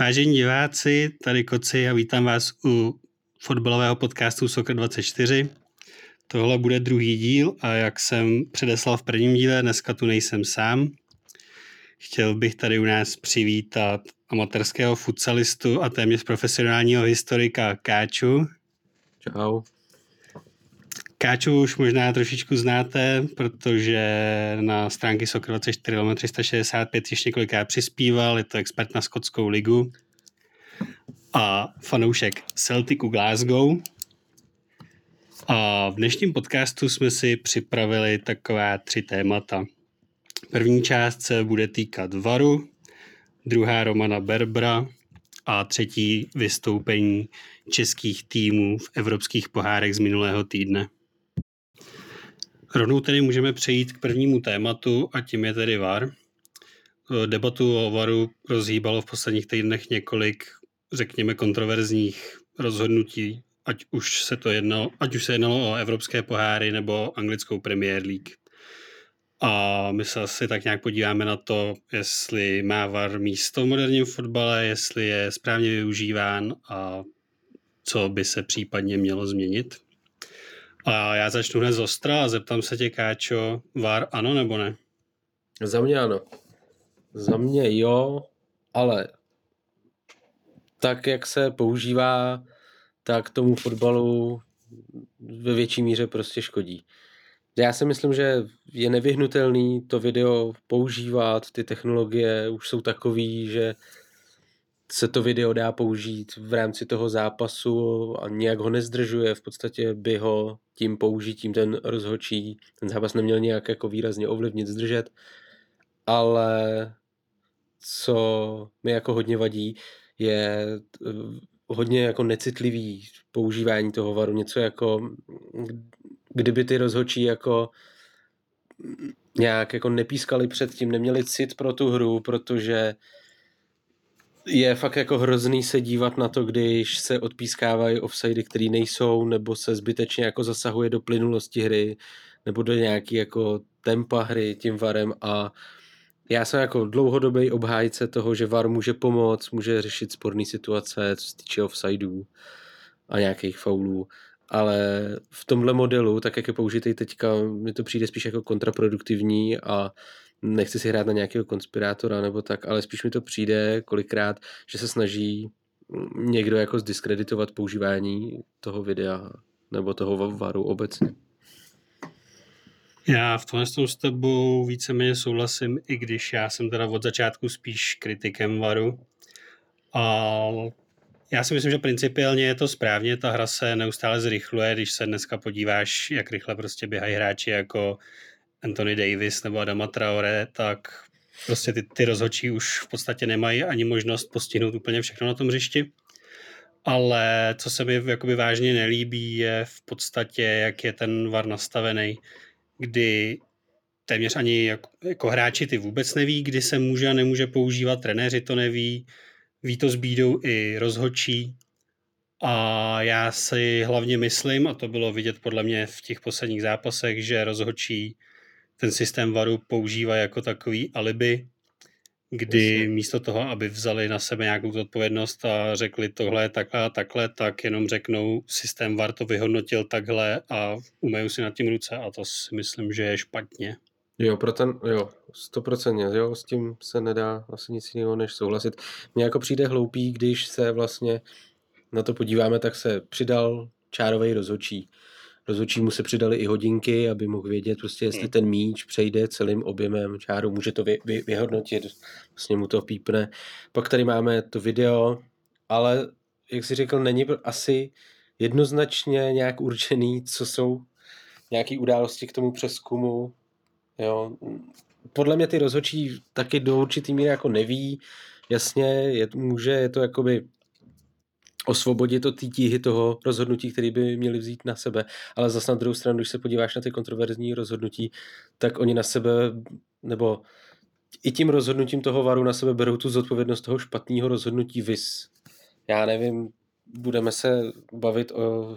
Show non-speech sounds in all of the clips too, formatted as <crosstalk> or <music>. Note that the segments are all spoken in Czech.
Vážení diváci, tady Koci a vítám vás u fotbalového podcastu Soccer 24. Tohle bude druhý díl a jak jsem předeslal v prvním díle, dneska tu nejsem sám. Chtěl bych tady u nás přivítat amatérského futsalistu a téměř profesionálního historika Káču. Čau. Káču už možná trošičku znáte, protože na stránky Soccer 24 365 již několikrát přispíval, je to expert na skotskou ligu a fanoušek Celticu Glasgow. A v dnešním podcastu jsme si připravili taková tři témata. První část se bude týkat Varu, druhá Romana Berbra a třetí vystoupení českých týmů v evropských pohárech z minulého týdne. Rovnou tedy můžeme přejít k prvnímu tématu a tím je tedy VAR. Debatu o VARu rozhýbalo v posledních týdnech několik, řekněme, kontroverzních rozhodnutí, ať už se to jednalo, ať už se jednalo o evropské poháry nebo anglickou Premier League. A my se asi tak nějak podíváme na to, jestli má VAR místo v moderním fotbale, jestli je správně využíván a co by se případně mělo změnit. A já začnu hned z ostra a zeptám se tě, Káčo, VAR ano nebo ne? Za mě ano. Za mě jo, ale tak, jak se používá, tak tomu fotbalu ve větší míře prostě škodí. Já si myslím, že je nevyhnutelný to video používat, ty technologie už jsou takový, že se to video dá použít v rámci toho zápasu a nějak ho nezdržuje, v podstatě by ho tím použitím ten rozhočí, ten zápas neměl nějak jako výrazně ovlivnit, zdržet, ale co mi jako hodně vadí, je eh, hodně jako necitlivý používání toho varu, něco jako kdyby ty rozhočí jako nějak jako nepískali předtím, neměli cit pro tu hru, protože je fakt jako hrozný se dívat na to, když se odpískávají offsidy, které nejsou, nebo se zbytečně jako zasahuje do plynulosti hry, nebo do nějaký jako tempa hry tím varem. A já jsem jako dlouhodobý obhájce toho, že VAR může pomoct, může řešit sporné situace, co se týče offsidů a nějakých faulů, ale v tomhle modelu, tak jak je použitý teďka, mi to přijde spíš jako kontraproduktivní a nechci si hrát na nějakého konspirátora nebo tak, ale spíš mi to přijde kolikrát, že se snaží někdo jako zdiskreditovat používání toho videa nebo toho varu obecně. Já v tomhle s tebou víceméně souhlasím, i když já jsem teda od začátku spíš kritikem varu. A já si myslím, že principiálně je to správně, ta hra se neustále zrychluje, když se dneska podíváš, jak rychle prostě běhají hráči jako Anthony Davis nebo Adama Traore, tak prostě ty, ty rozhodčí už v podstatě nemají ani možnost postihnout úplně všechno na tom hřišti. Ale co se mi jakoby vážně nelíbí, je v podstatě, jak je ten VAR nastavený, kdy téměř ani jako, jako hráči ty vůbec neví, kdy se může a nemůže používat, trenéři to neví, ví to s bídou i rozhodčí. A já si hlavně myslím, a to bylo vidět podle mě v těch posledních zápasech, že rozhodčí ten systém varu používá jako takový alibi, kdy Jasně. místo toho, aby vzali na sebe nějakou odpovědnost a řekli tohle takhle a takhle, tak jenom řeknou, systém VAR to vyhodnotil takhle a umejou si nad tím ruce a to si myslím, že je špatně. Jo, pro ten, jo, stoprocentně, jo, s tím se nedá asi nic jiného než souhlasit. Mně jako přijde hloupý, když se vlastně na to podíváme, tak se přidal čárovej rozhočí rozhodčí mu se přidali i hodinky, aby mohl vědět, prostě, jestli hmm. ten míč přejde celým objemem čáru, může to vy, vy, vyhodnotit, vlastně mu to pípne. Pak tady máme to video, ale jak si řekl, není asi jednoznačně nějak určený, co jsou nějaké události k tomu přeskumu. Jo. Podle mě ty rozhodčí taky do určitý míry jako neví, jasně, je, může, je to jakoby osvobodit od tíhy toho rozhodnutí, který by měli vzít na sebe. Ale zase na druhou stranu, když se podíváš na ty kontroverzní rozhodnutí, tak oni na sebe, nebo i tím rozhodnutím toho varu na sebe berou tu zodpovědnost toho špatného rozhodnutí vys. Já nevím, budeme se bavit o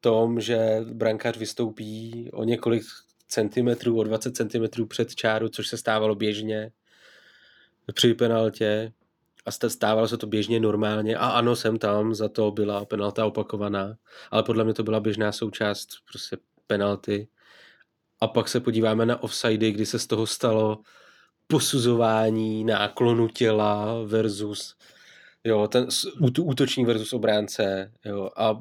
tom, že brankář vystoupí o několik centimetrů, o 20 centimetrů před čáru, což se stávalo běžně při penaltě a stávalo se to běžně normálně a ano, jsem tam, za to byla penalta opakovaná, ale podle mě to byla běžná součást prostě penalty. A pak se podíváme na offsidy, kdy se z toho stalo posuzování náklonu těla versus jo, ten útočník versus obránce jo, a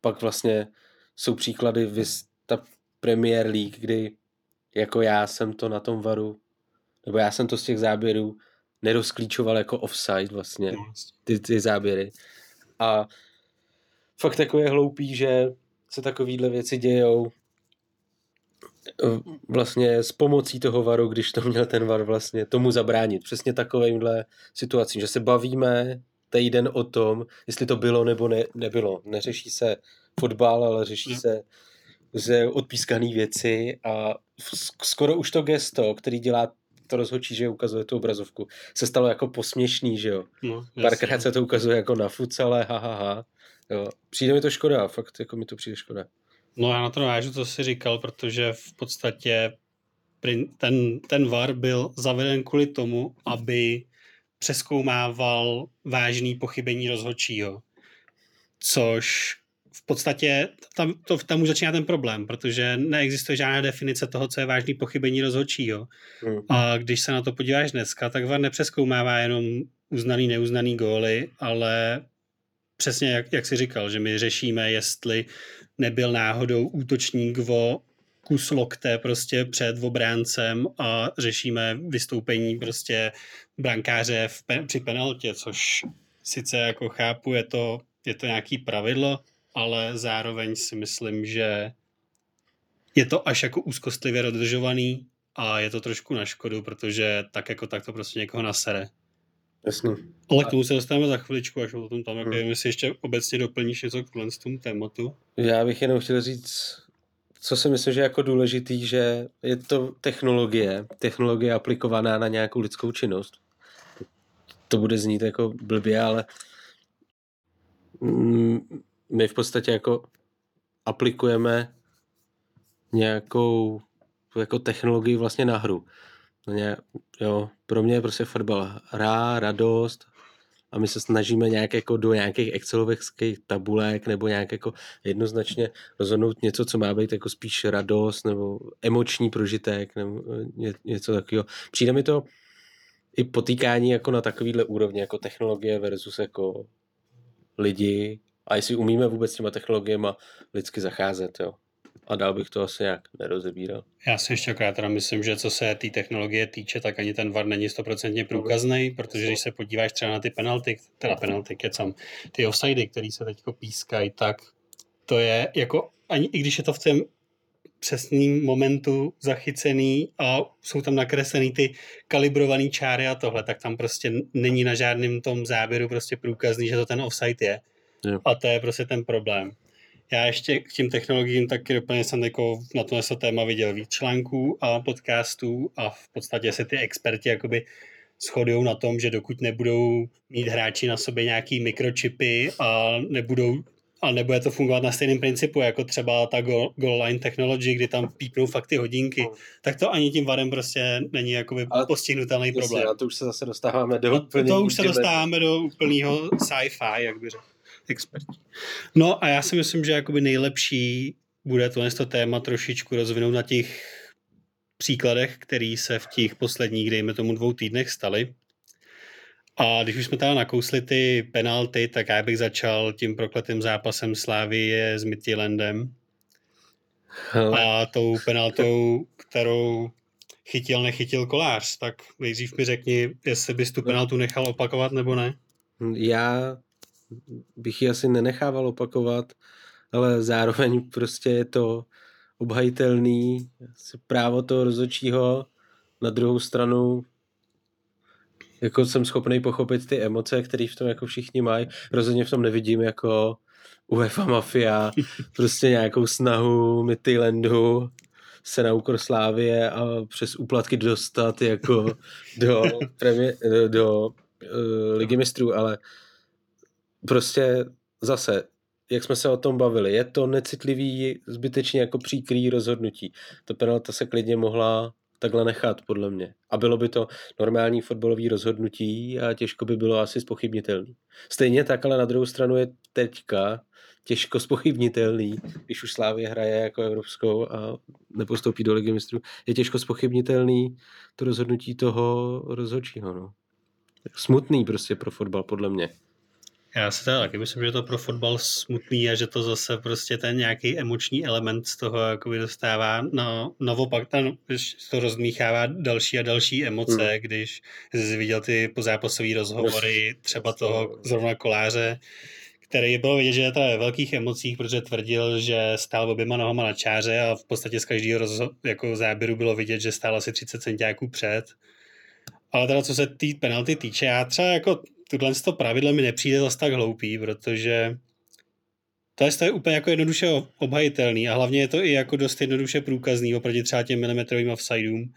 pak vlastně jsou příklady vys ta Premier League, kdy jako já jsem to na tom varu, nebo já jsem to z těch záběrů nerozklíčoval jako offside vlastně, no, ty, ty záběry. A fakt je hloupý, že se takovýhle věci dějou vlastně s pomocí toho varu, když to měl ten var vlastně tomu zabránit. Přesně takovýmhle situacím, že se bavíme týden o tom, jestli to bylo nebo ne, nebylo. Neřeší se fotbal, ale řeší se ze odpískané věci a skoro už to gesto, který dělá to rozhodčí, že ukazuje tu obrazovku, se stalo jako posměšný, že jo. No, Párkrát se to ukazuje jako na futsale, ha, ha, ha. Jo. Přijde mi to škoda, fakt jako mi to přijde škoda. No já na to navážu, co jsi říkal, protože v podstatě ten, ten VAR byl zaveden kvůli tomu, aby přeskoumával vážný pochybení rozhodčího. Což v podstatě tam, to, tam už začíná ten problém, protože neexistuje žádná definice toho, co je vážný pochybení rozhodčího. Mm. A když se na to podíváš dneska, tak VAR nepřeskoumává jenom uznaný, neuznaný góly, ale přesně jak, jak jsi říkal, že my řešíme, jestli nebyl náhodou útočník o kus lokte prostě před obráncem a řešíme vystoupení prostě brankáře v, při penaltě, což sice jako chápu, je to, je to nějaký pravidlo, ale zároveň si myslím, že je to až jako úzkostlivě dodržovaný a je to trošku na škodu, protože tak jako tak to prostě někoho nasere. Jasně. Ale k tomu se dostaneme za chviličku, až o tom tam, hmm. jestli ještě obecně doplníš něco k tomu tématu. Já bych jenom chtěl říct, co si myslím, že je jako důležitý, že je to technologie, technologie aplikovaná na nějakou lidskou činnost. To bude znít jako blbě, ale my v podstatě jako aplikujeme nějakou jako technologii vlastně na hru. Ně, jo, pro mě je prostě fotbal hra, radost a my se snažíme nějak jako do nějakých excelových tabulek nebo nějak jako jednoznačně rozhodnout něco, co má být jako spíš radost nebo emoční prožitek nebo ně, něco takového. Přijde mi to i potýkání jako na takovýhle úrovni, jako technologie versus jako lidi a jestli umíme vůbec s těma technologiemi lidsky zacházet, jo. A dál bych to asi nějak nerozebíral. Já si ještě akorát teda myslím, že co se té tý technologie týče, tak ani ten VAR není stoprocentně průkazný, protože když se podíváš třeba na ty penalty, teda penalty, kecam, ty offsidy, které se teď pískají, tak to je jako, ani i když je to v tom přesným momentu zachycený a jsou tam nakreslený ty kalibrované čáry a tohle, tak tam prostě není na žádném tom záběru prostě průkazný, že to ten offside je. Jo. A to je prostě ten problém. Já ještě k těm technologiím taky doplně jsem jako na tohle téma viděl víc článků a podcastů a v podstatě se ty experti jakoby shodují na tom, že dokud nebudou mít hráči na sobě nějaký mikročipy a nebudou a nebude to fungovat na stejném principu, jako třeba ta goal, goal line technology, kdy tam pípnou fakt ty hodinky, no. tak to ani tím varem prostě není jakoby Ale postihnutelný problém. A to už se zase dostáváme do úplného... To už se dostáváme do úplného sci-fi, jak by řekl experti. No a já si myslím, že jakoby nejlepší bude tohle to téma trošičku rozvinout na těch příkladech, který se v těch posledních, dejme tomu, dvou týdnech staly. A když už jsme teda nakousli ty penalty, tak já bych začal tím prokletým zápasem Slávy s Midtjyllandem. A tou penaltou, kterou chytil, nechytil kolář. Tak nejdřív mi řekni, jestli bys tu penaltu nechal opakovat nebo ne. Já bych ji asi nenechával opakovat, ale zároveň prostě je to obhajitelný právo toho rozhodčího. Na druhou stranu jako jsem schopný pochopit ty emoce, které v tom jako všichni mají. Rozhodně v tom nevidím jako UEFA Mafia, <laughs> prostě nějakou snahu Midtjyllandu se na úkor Slávie a přes úplatky dostat jako do, <laughs> premie, do, do uh, ligy mistrů, ale prostě zase, jak jsme se o tom bavili, je to necitlivý, zbytečně jako příkrý rozhodnutí. Ta penalta se klidně mohla takhle nechat, podle mě. A bylo by to normální fotbalový rozhodnutí a těžko by bylo asi spochybnitelný. Stejně tak, ale na druhou stranu je teďka těžko spochybnitelný, když už Slávě hraje jako evropskou a nepostoupí do ligy mistrů, je těžko spochybnitelný to rozhodnutí toho rozhodčího. No. Smutný prostě pro fotbal, podle mě. Já si teda taky myslím, že to pro fotbal smutný a že to zase prostě ten nějaký emoční element z toho jakoby dostává no, novopak, ten, když to rozmíchává další a další emoce, hmm. když jsi viděl ty pozápasové rozhovory třeba toho zrovna koláře, který bylo vidět, že je teda ve velkých emocích, protože tvrdil, že stál oběma nohama na čáře a v podstatě z každého rozho- jako záběru bylo vidět, že stál asi 30 centiáků před. Ale teda co se té tý penalty týče, já třeba jako tohle to pravidlo mi nepřijde zase tak hloupý, protože to je, to je úplně jako jednoduše obhajitelný a hlavně je to i jako dost jednoduše průkazný oproti třeba těm milimetrovým offsideům.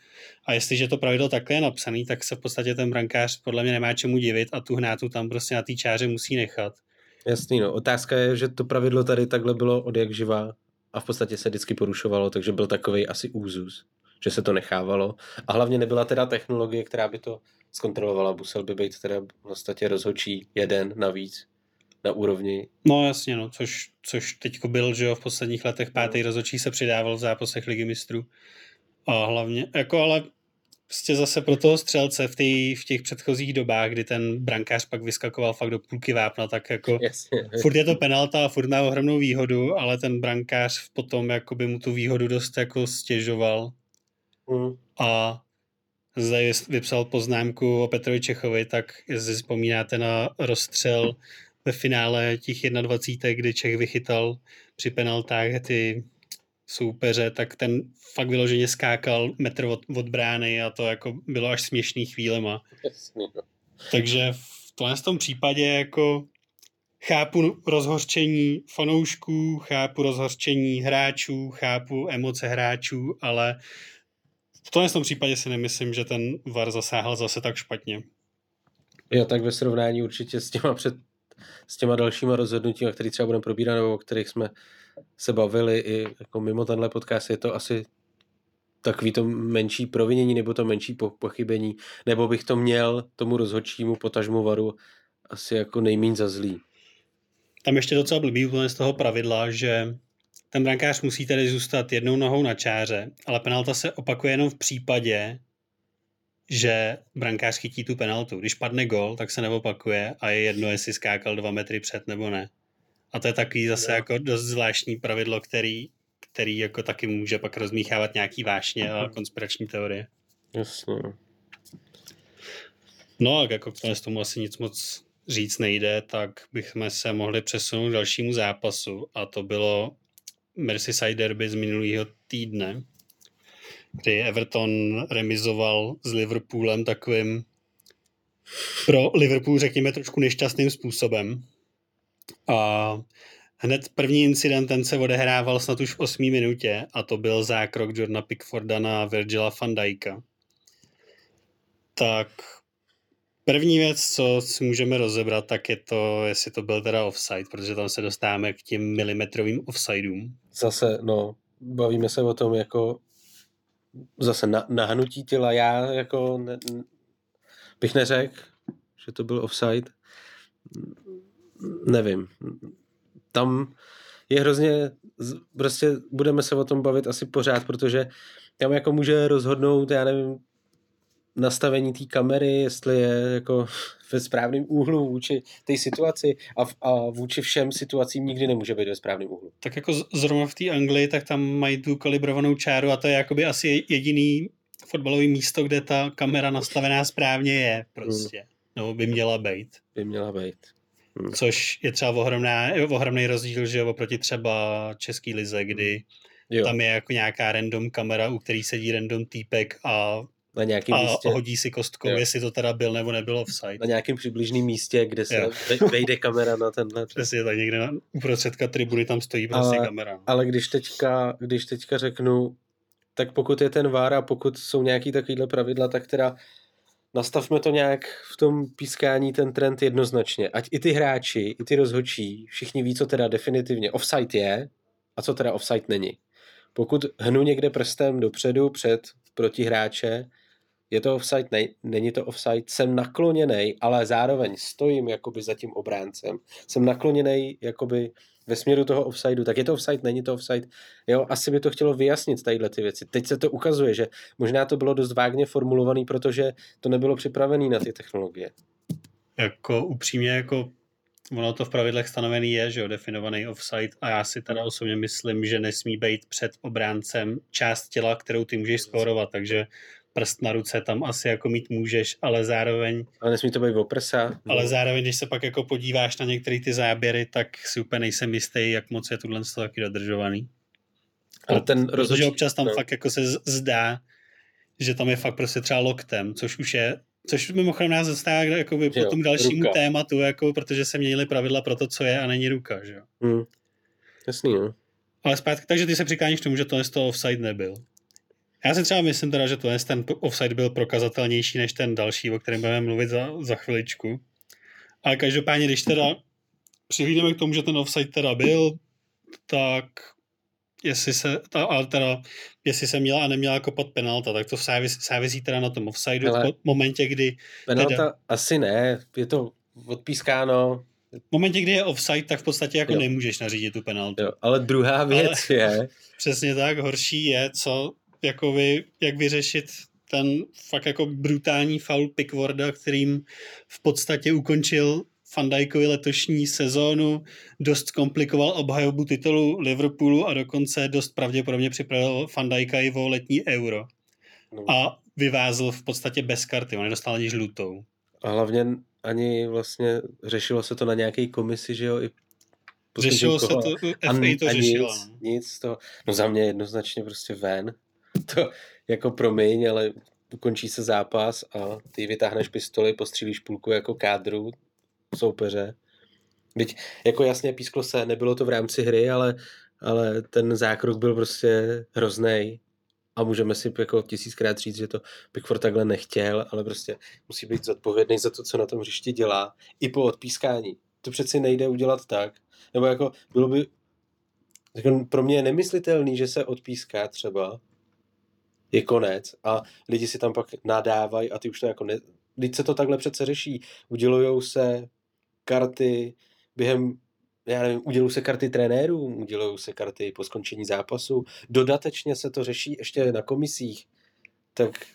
A jestliže to pravidlo takhle je napsaný, tak se v podstatě ten brankář podle mě nemá čemu divit a tu hnátu tam prostě na té čáře musí nechat. Jasný, no. Otázka je, že to pravidlo tady takhle bylo od jak živá a v podstatě se vždycky porušovalo, takže byl takový asi úzus, že se to nechávalo. A hlavně nebyla teda technologie, která by to zkontrolovala. Musel by být teda v podstatě rozhodčí jeden navíc na úrovni. No jasně, no, což, což teďko byl, že jo, v posledních letech pátý no. rozhodčí se přidával v zápasech ligy mistrů. A hlavně, jako ale prostě zase pro toho střelce v, tý, v těch předchozích dobách, kdy ten brankář pak vyskakoval fakt do půlky vápna, tak jako <laughs> Jasně. furt je to penalta a furt má ohromnou výhodu, ale ten brankář potom jako by mu tu výhodu dost jako stěžoval. Mm. A zde vypsal poznámku o Petrovi Čechovi, tak jestli vzpomínáte na rozstřel ve finále těch 21, kdy Čech vychytal při penaltách ty soupeře, tak ten fakt vyloženě skákal metr od, od brány a to jako bylo až směšný chvílema. Jasně. no. Takže v tomhle tom případě jako chápu rozhořčení fanoušků, chápu rozhořčení hráčů, chápu emoce hráčů, ale v tomhle tom případě si nemyslím, že ten VAR zasáhl zase tak špatně. Jo, tak ve srovnání určitě s těma, před, s těma dalšíma rozhodnutími, které třeba budeme probírat, nebo o kterých jsme se bavili i jako mimo tenhle podcast, je to asi takový to menší provinění nebo to menší po, pochybení, nebo bych to měl tomu rozhodčímu potažmu varu asi jako nejmín za zlý. Tam ještě docela blbý úplně z toho pravidla, že ten brankář musí tedy zůstat jednou nohou na čáře, ale penalta se opakuje jenom v případě, že brankář chytí tu penaltu. Když padne gol, tak se neopakuje a je jedno, jestli skákal dva metry před nebo ne. A to je takový zase no. jako dost zvláštní pravidlo, který, který jako taky může pak rozmíchávat nějaký vášně a konspirační teorie. Jasně. No a jako k tomu asi nic moc říct nejde, tak bychom se mohli přesunout k dalšímu zápasu a to bylo Merseyside derby z minulého týdne, kdy Everton remizoval s Liverpoolem takovým pro Liverpool řekněme trošku nešťastným způsobem. A hned první incident, ten se odehrával snad už v osmý minutě a to byl zákrok Jordana Pickforda na Virgila van Dijka. Tak první věc, co si můžeme rozebrat, tak je to, jestli to byl teda offside, protože tam se dostáváme k těm milimetrovým offsideům. Zase, no, bavíme se o tom jako zase na, nahnutí těla. Já jako ne, bych neřekl, že to byl offside nevím. Tam je hrozně, prostě budeme se o tom bavit asi pořád, protože tam jako může rozhodnout, já nevím, nastavení té kamery, jestli je jako <laughs> ve správném úhlu vůči té situaci a, v, a vůči všem situacím nikdy nemůže být ve správném úhlu. Tak jako zrovna v té Anglii, tak tam mají tu kalibrovanou čáru a to je jakoby asi jediný fotbalový místo, kde ta kamera nastavená správně je prostě. Hmm. Nebo by měla být. By měla být. Hmm. Což je třeba ohromná, ohromný rozdíl, že oproti třeba český lize, kdy jo. tam je jako nějaká random kamera, u který sedí random týpek a na nějakém a místě. hodí si kostkou, jo. jestli to teda byl nebo nebyl offside. Na nějakém přibližném místě, kde se jo. vejde kamera na tenhle. Přesně tak, někde na, uprostředka tribuny tam stojí prostě ale, kamera. Ale když teďka, když teďka řeknu, tak pokud je ten vár a pokud jsou nějaký takovýhle pravidla, tak teda nastavme to nějak v tom pískání ten trend jednoznačně. Ať i ty hráči, i ty rozhodčí, všichni ví, co teda definitivně offside je a co teda offside není. Pokud hnu někde prstem dopředu před proti hráče, je to offside, ne, není to offside, jsem nakloněný, ale zároveň stojím jakoby za tím obráncem, jsem nakloněný jakoby ve směru toho offsideu, tak je to offside, není to offside. Jo, asi by to chtělo vyjasnit tadyhle ty věci. Teď se to ukazuje, že možná to bylo dost vágně formulovaný, protože to nebylo připravené na ty technologie. Jako upřímně, jako ono to v pravidlech stanovený je, že jo, definovaný offside a já si teda osobně myslím, že nesmí být před obráncem část těla, kterou ty můžeš skórovat, takže prst na ruce tam asi jako mít můžeš, ale zároveň... Ale nesmí to být oprsa. Ale no. zároveň, když se pak jako podíváš na některé ty záběry, tak si úplně nejsem jistý, jak moc je tohle taky dodržovaný. Ale ten rozhodčí... Protože občas tam no. fakt jako se zdá, že tam je fakt prostě třeba loktem, což už je Což mimochodem nás zastává jakoby po tom dalšímu ruka. tématu, jako, protože se měnily pravidla pro to, co je a není ruka. Že? Hmm. Jasný, no. Ale zpátky, takže ty se přikláníš k tomu, že to z toho offside nebyl. Já si třeba myslím teda, že to ten offside byl prokazatelnější než ten další, o kterém budeme mluvit za, za chviličku. Ale každopádně, když teda přihlídeme k tomu, že ten offside teda byl, tak jestli se, ta, ale teda, jestli se měla a neměla kopat penalta, tak to závisí, závisí teda na tom offsideu ale v momentě, kdy... Penalta teda, asi ne, je to odpískáno. V momentě, kdy je offside, tak v podstatě jako jo. nemůžeš nařídit tu penaltu. Jo, ale druhá věc ale, je... <laughs> Přesně tak, horší je, co jako vy, jak vyřešit ten fakt jako brutální foul Pickwarda, kterým v podstatě ukončil Fandajkovi letošní sezónu, dost komplikoval obhajobu titulu Liverpoolu a dokonce dost pravděpodobně připravil Fandajka i o letní euro. No. A vyvázl v podstatě bez karty, on nedostal ani žlutou. A hlavně ani vlastně řešilo se to na nějaké komisi, že jo, i Řešilo se to, FA to řešilo. Nic, no. nic to, no za mě jednoznačně prostě ven. <laughs> To jako promiň, ale ukončí se zápas a ty vytáhneš pistoli, postřílíš půlku jako kádru soupeře. Byť jako jasně písklo se, nebylo to v rámci hry, ale, ale ten zákrok byl prostě hrozný. A můžeme si jako tisíckrát říct, že to Pickford takhle nechtěl, ale prostě musí být zodpovědný za to, co na tom hřišti dělá, i po odpískání. To přeci nejde udělat tak. Nebo jako bylo by jako pro mě je nemyslitelný, že se odpíská třeba, je konec a lidi si tam pak nadávají a ty už to jako ne... Teď se to takhle přece řeší. Udělujou se karty během, já nevím, udělují se karty trenérům, udělují se karty po skončení zápasu, dodatečně se to řeší ještě na komisích, tak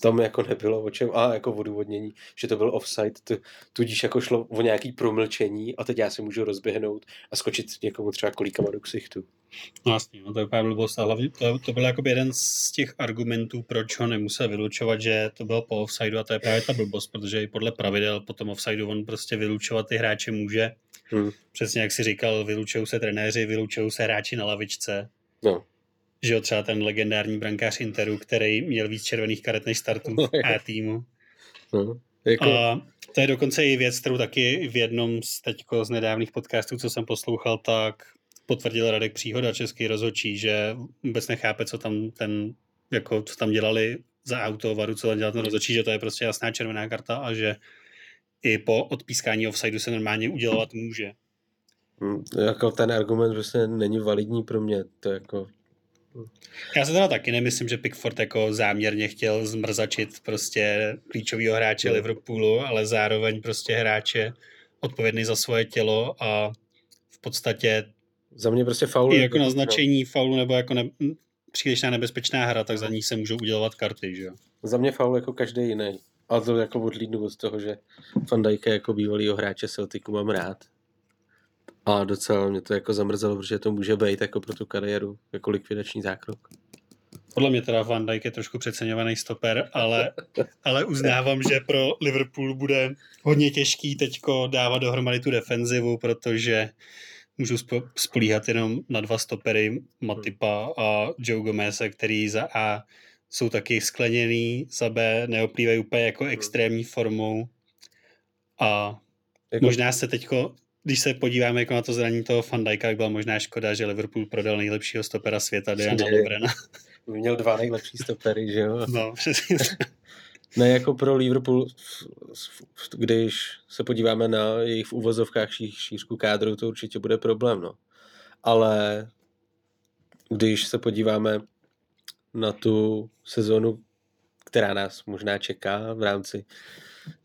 tam jako nebylo o čem, a jako odůvodnění, že to byl offside, to, tudíž jako šlo o nějaký promlčení a teď já si můžu rozběhnout a skočit někomu třeba kolíkama do ksichtu. No jasně, no to je úplně blbost a hlavně to, to byl jako jeden z těch argumentů, proč ho nemusel vylučovat, že to bylo po offsideu a to je právě ta blbost, protože i podle pravidel po tom offsideu on prostě vylučovat ty hráče může. Hmm. Přesně jak si říkal, vylučují se trenéři, vylučují se hráči na lavičce. No že jo, třeba ten legendární brankář Interu, který měl víc červených karet než startů no, A týmu. No, jako... A to je dokonce i věc, kterou taky v jednom z teďko z nedávných podcastů, co jsem poslouchal, tak potvrdil Radek Příhoda, český rozhodčí, že vůbec nechápe, co tam ten, jako, co tam dělali za auto, varu, co tam dělal ten rozhodčí, že to je prostě jasná červená karta a že i po odpískání offsideu se normálně udělovat může. Hmm, jako ten argument prostě není validní pro mě. To jako já se teda taky nemyslím, že Pickford jako záměrně chtěl zmrzačit prostě klíčového hráče no. Liverpoolu, ale zároveň prostě hráče odpovědný za svoje tělo a v podstatě za mě prostě faul. jako naznačení no. faulu nebo jako ne, přílišná nebezpečná hra, tak za ní se můžou udělovat karty, že jo? Za mě faul jako každý jiný. A to jako odlídnu od toho, že Van Dijk jako bývalýho hráče Celticu mám rád. A docela mě to jako zamrzelo, protože to může být jako pro tu kariéru jako likvidační zákrok. Podle mě teda Van Dijk je trošku přeceňovaný stoper, ale, <laughs> ale uznávám, že pro Liverpool bude hodně těžký teďko dávat dohromady tu defenzivu, protože můžu spolíhat jenom na dva stopery, Matipa a Joe Gomez, který za A jsou taky skleněný, za B neoplývají úplně jako extrémní formou a jako... možná se teďko když se podíváme jako na to zranění toho Fandajka, tak byla možná škoda, že Liverpool prodal nejlepšího stopera světa, Diana Lovrena. <laughs> Měl dva nejlepší stopery, že jo? No, přesně. <laughs> Ne jako pro Liverpool, když se podíváme na jejich v uvozovkách šířku kádru, to určitě bude problém, no. Ale když se podíváme na tu sezonu, která nás možná čeká v rámci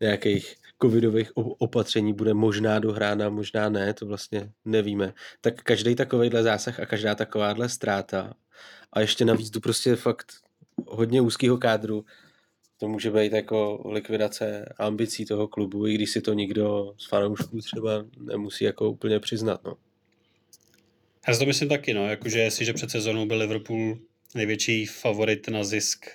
nějakých covidových opatření bude možná dohrána, možná ne, to vlastně nevíme. Tak každý takovýhle zásah a každá takováhle ztráta a ještě navíc tu prostě fakt hodně úzkého kádru, to může být jako likvidace ambicí toho klubu, i když si to nikdo z fanoušků třeba nemusí jako úplně přiznat. No. Já si to myslím taky, no, jakože jestliže před sezónou byl Liverpool největší favorit na zisk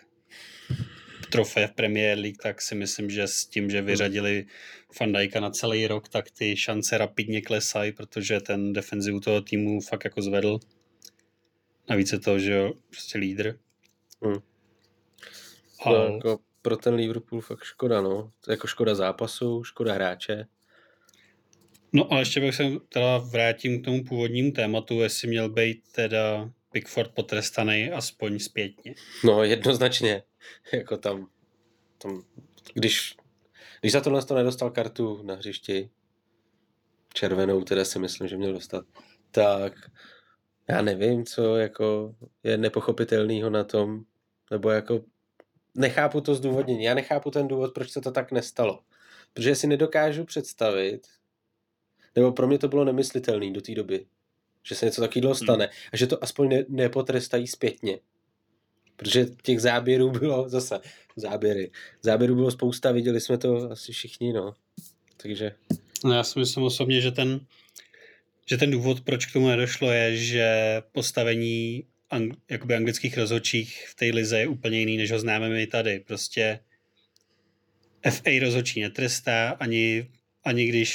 trofé v Premier League, tak si myslím, že s tím, že vyřadili Fandajka na celý rok, tak ty šance rapidně klesají, protože ten defenzivu toho týmu fakt jako zvedl. Navíc je to, že jo, prostě lídr. Hmm. A... jako pro ten Liverpool fakt škoda, no. Jako škoda zápasu, škoda hráče. No a ještě bych se teda vrátím k tomu původnímu tématu, jestli měl být teda Pickford potrestaný aspoň zpětně. No jednoznačně, <laughs> jako tam, tam když, když za tohle to nedostal kartu na hřišti, červenou teda si myslím, že měl dostat, tak já nevím, co jako je nepochopitelného na tom, nebo jako nechápu to zdůvodnění. Já nechápu ten důvod, proč se to tak nestalo. Protože si nedokážu představit, nebo pro mě to bylo nemyslitelné do té doby, že se něco takového hmm. stane hmm. a že to aspoň ne, nepotrestají zpětně. Protože těch záběrů bylo <laughs> zase záběry. Záběrů bylo spousta, viděli jsme to asi všichni, no. Takže... No já si myslím osobně, že ten, že ten důvod, proč k tomu nedošlo, je, že postavení ang, jakoby anglických rozhodčích v té lize je úplně jiný, než ho známe my tady. Prostě FA rozhodčí netrestá, ani, ani když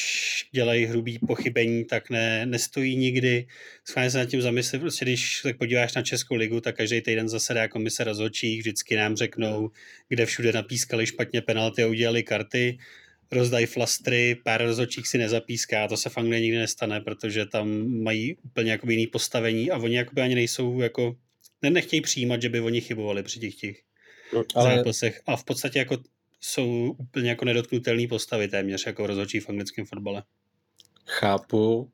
dělají hrubý pochybení, tak ne, nestojí nikdy. Schválně se nad tím zamyslet, prostě když se podíváš na Českou ligu, tak každý týden zasedá komise rozhodčích, vždycky nám řeknou, kde všude napískali špatně penalty a udělali karty. Rozdají flastry, pár rozhodčích si nezapíská, to se fakt nikdy nestane, protože tam mají úplně jakoby jiný postavení a oni jakoby ani nejsou jako, ne, nechtějí přijímat, že by oni chybovali při těch těch no, ale... zápasech. A v podstatě jako jsou úplně jako nedotknutelný postavy téměř jako rozhodčí v anglickém fotbale. Chápu,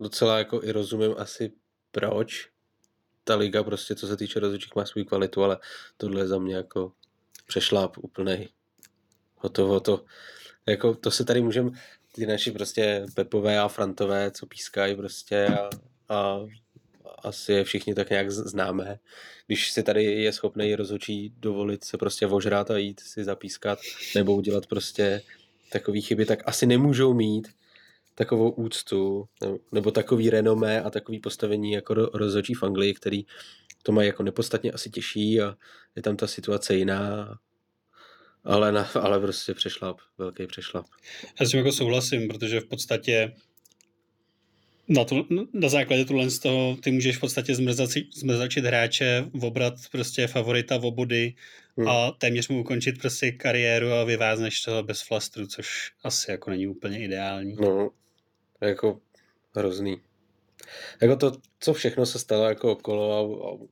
docela jako i rozumím asi proč ta liga prostě, co se týče rozhodčích, má svou kvalitu, ale tohle je za mě jako přešláp úplnej. Hotovo to jako to se tady můžeme, ty naši prostě Pepové a Frantové, co pískají prostě a, a asi je všichni tak nějak známe. Když si tady je schopný rozhodčí dovolit se prostě ožrát a jít si zapískat nebo udělat prostě takové chyby, tak asi nemůžou mít takovou úctu nebo takový renomé a takový postavení jako rozhodčí v Anglii, který to mají jako nepodstatně asi těžší a je tam ta situace jiná ale, na, ale prostě přešlap, velký přešlap. Já s tím jako souhlasím, protože v podstatě na, tu, na základě tuhle z toho ty můžeš v podstatě zmrzačit hráče, obrat prostě favorita v obody hmm. a téměř mu ukončit prostě kariéru a vyvázneš toho bez flastru, což asi jako není úplně ideální. No, jako hrozný. Jako to, co všechno se stalo jako okolo a, a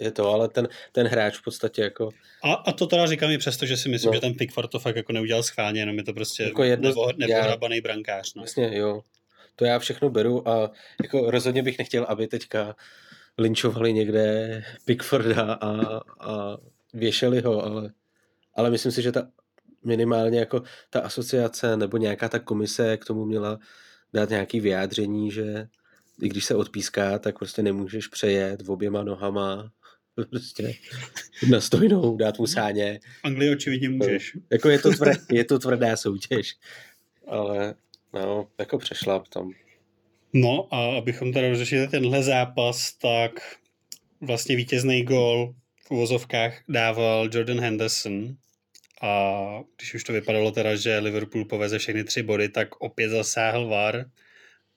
je to, ale ten, ten hráč v podstatě jako... A, a to teda říkám i přesto, že si myslím, no. že ten Pickford to fakt jako neudělal schválně, jenom je to prostě jako jedno, nebo, nepohrabaný brankář. No. Jasně, jo. To já všechno beru a jako rozhodně bych nechtěl, aby teďka linčovali někde Pickforda a, a věšeli ho, ale, ale myslím si, že ta minimálně jako ta asociace nebo nějaká ta komise k tomu měla dát nějaký vyjádření, že i když se odpíská, tak prostě nemůžeš přejet v oběma nohama prostě na stojnou, dát mu sáně. V Anglii očividně můžeš. Jako je to, tvrdé, je to tvrdá soutěž, ale no, jako přešlap tam. No a abychom teda rozřešili tenhle zápas, tak vlastně vítězný gol v uvozovkách dával Jordan Henderson a když už to vypadalo teda, že Liverpool poveze všechny tři body, tak opět zasáhl VAR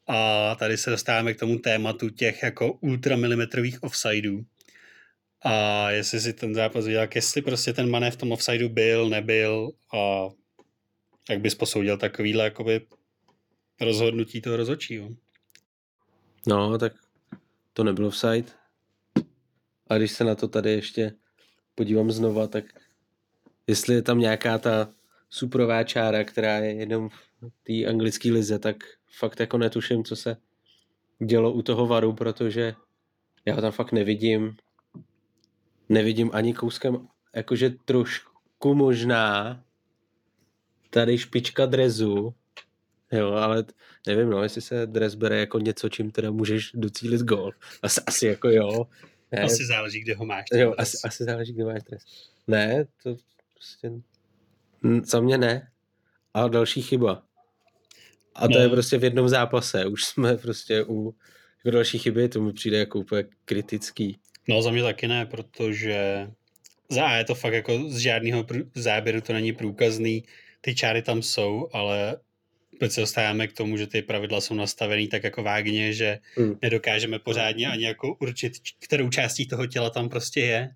a tady se dostáváme k tomu tématu těch jako ultramilimetrových offsideů. A jestli si ten zápas viděl, jestli prostě ten mané v tom offsideu byl, nebyl a jak bys posoudil takovýhle jakoby rozhodnutí toho rozhodčího. No, tak to nebylo offside. A když se na to tady ještě podívám znova, tak jestli je tam nějaká ta suprová čára, která je jenom v té anglické lize, tak fakt jako netuším, co se dělo u toho varu, protože já ho tam fakt nevidím. nevidím ani kouskem, jakože trošku možná tady špička drezu, jo, ale nevím, no, jestli se dres bere jako něco, čím teda můžeš docílit gol. Asi, asi jako jo. Ne. Asi záleží, kde ho máš. Jo, asi, asi záleží, kde máš dres. Ne, to prostě za mě ne. A další chyba. A to no. je prostě v jednom zápase. Už jsme prostě u jako další chyby, to mi přijde jako úplně kritický. No za mě taky ne, protože za A je to fakt jako z žádného záběru to není průkazný. Ty čáry tam jsou, ale teď se dostáváme k tomu, že ty pravidla jsou nastavený tak jako vágně, že hmm. nedokážeme pořádně ani jako určit, kterou částí toho těla tam prostě je.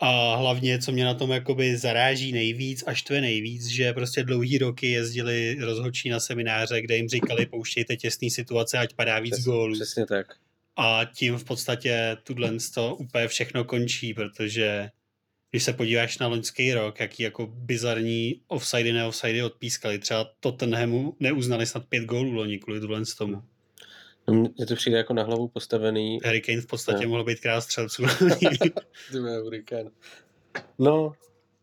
A hlavně, co mě na tom jakoby zaráží nejvíc, až to je nejvíc, že prostě dlouhý roky jezdili rozhodčí na semináře, kde jim říkali, pouštějte těsný situace, ať padá víc Přes, gólů. Přesně tak. A tím v podstatě tuhle to úplně všechno končí, protože když se podíváš na loňský rok, jaký jako bizarní offside, neoffside odpískali. Třeba Tottenhamu neuznali snad pět gólů loni kvůli tuhle z tomu. No, mně to přijde jako na hlavu postavený. Harry Kane v podstatě no. mohl být král střelců. <laughs> no,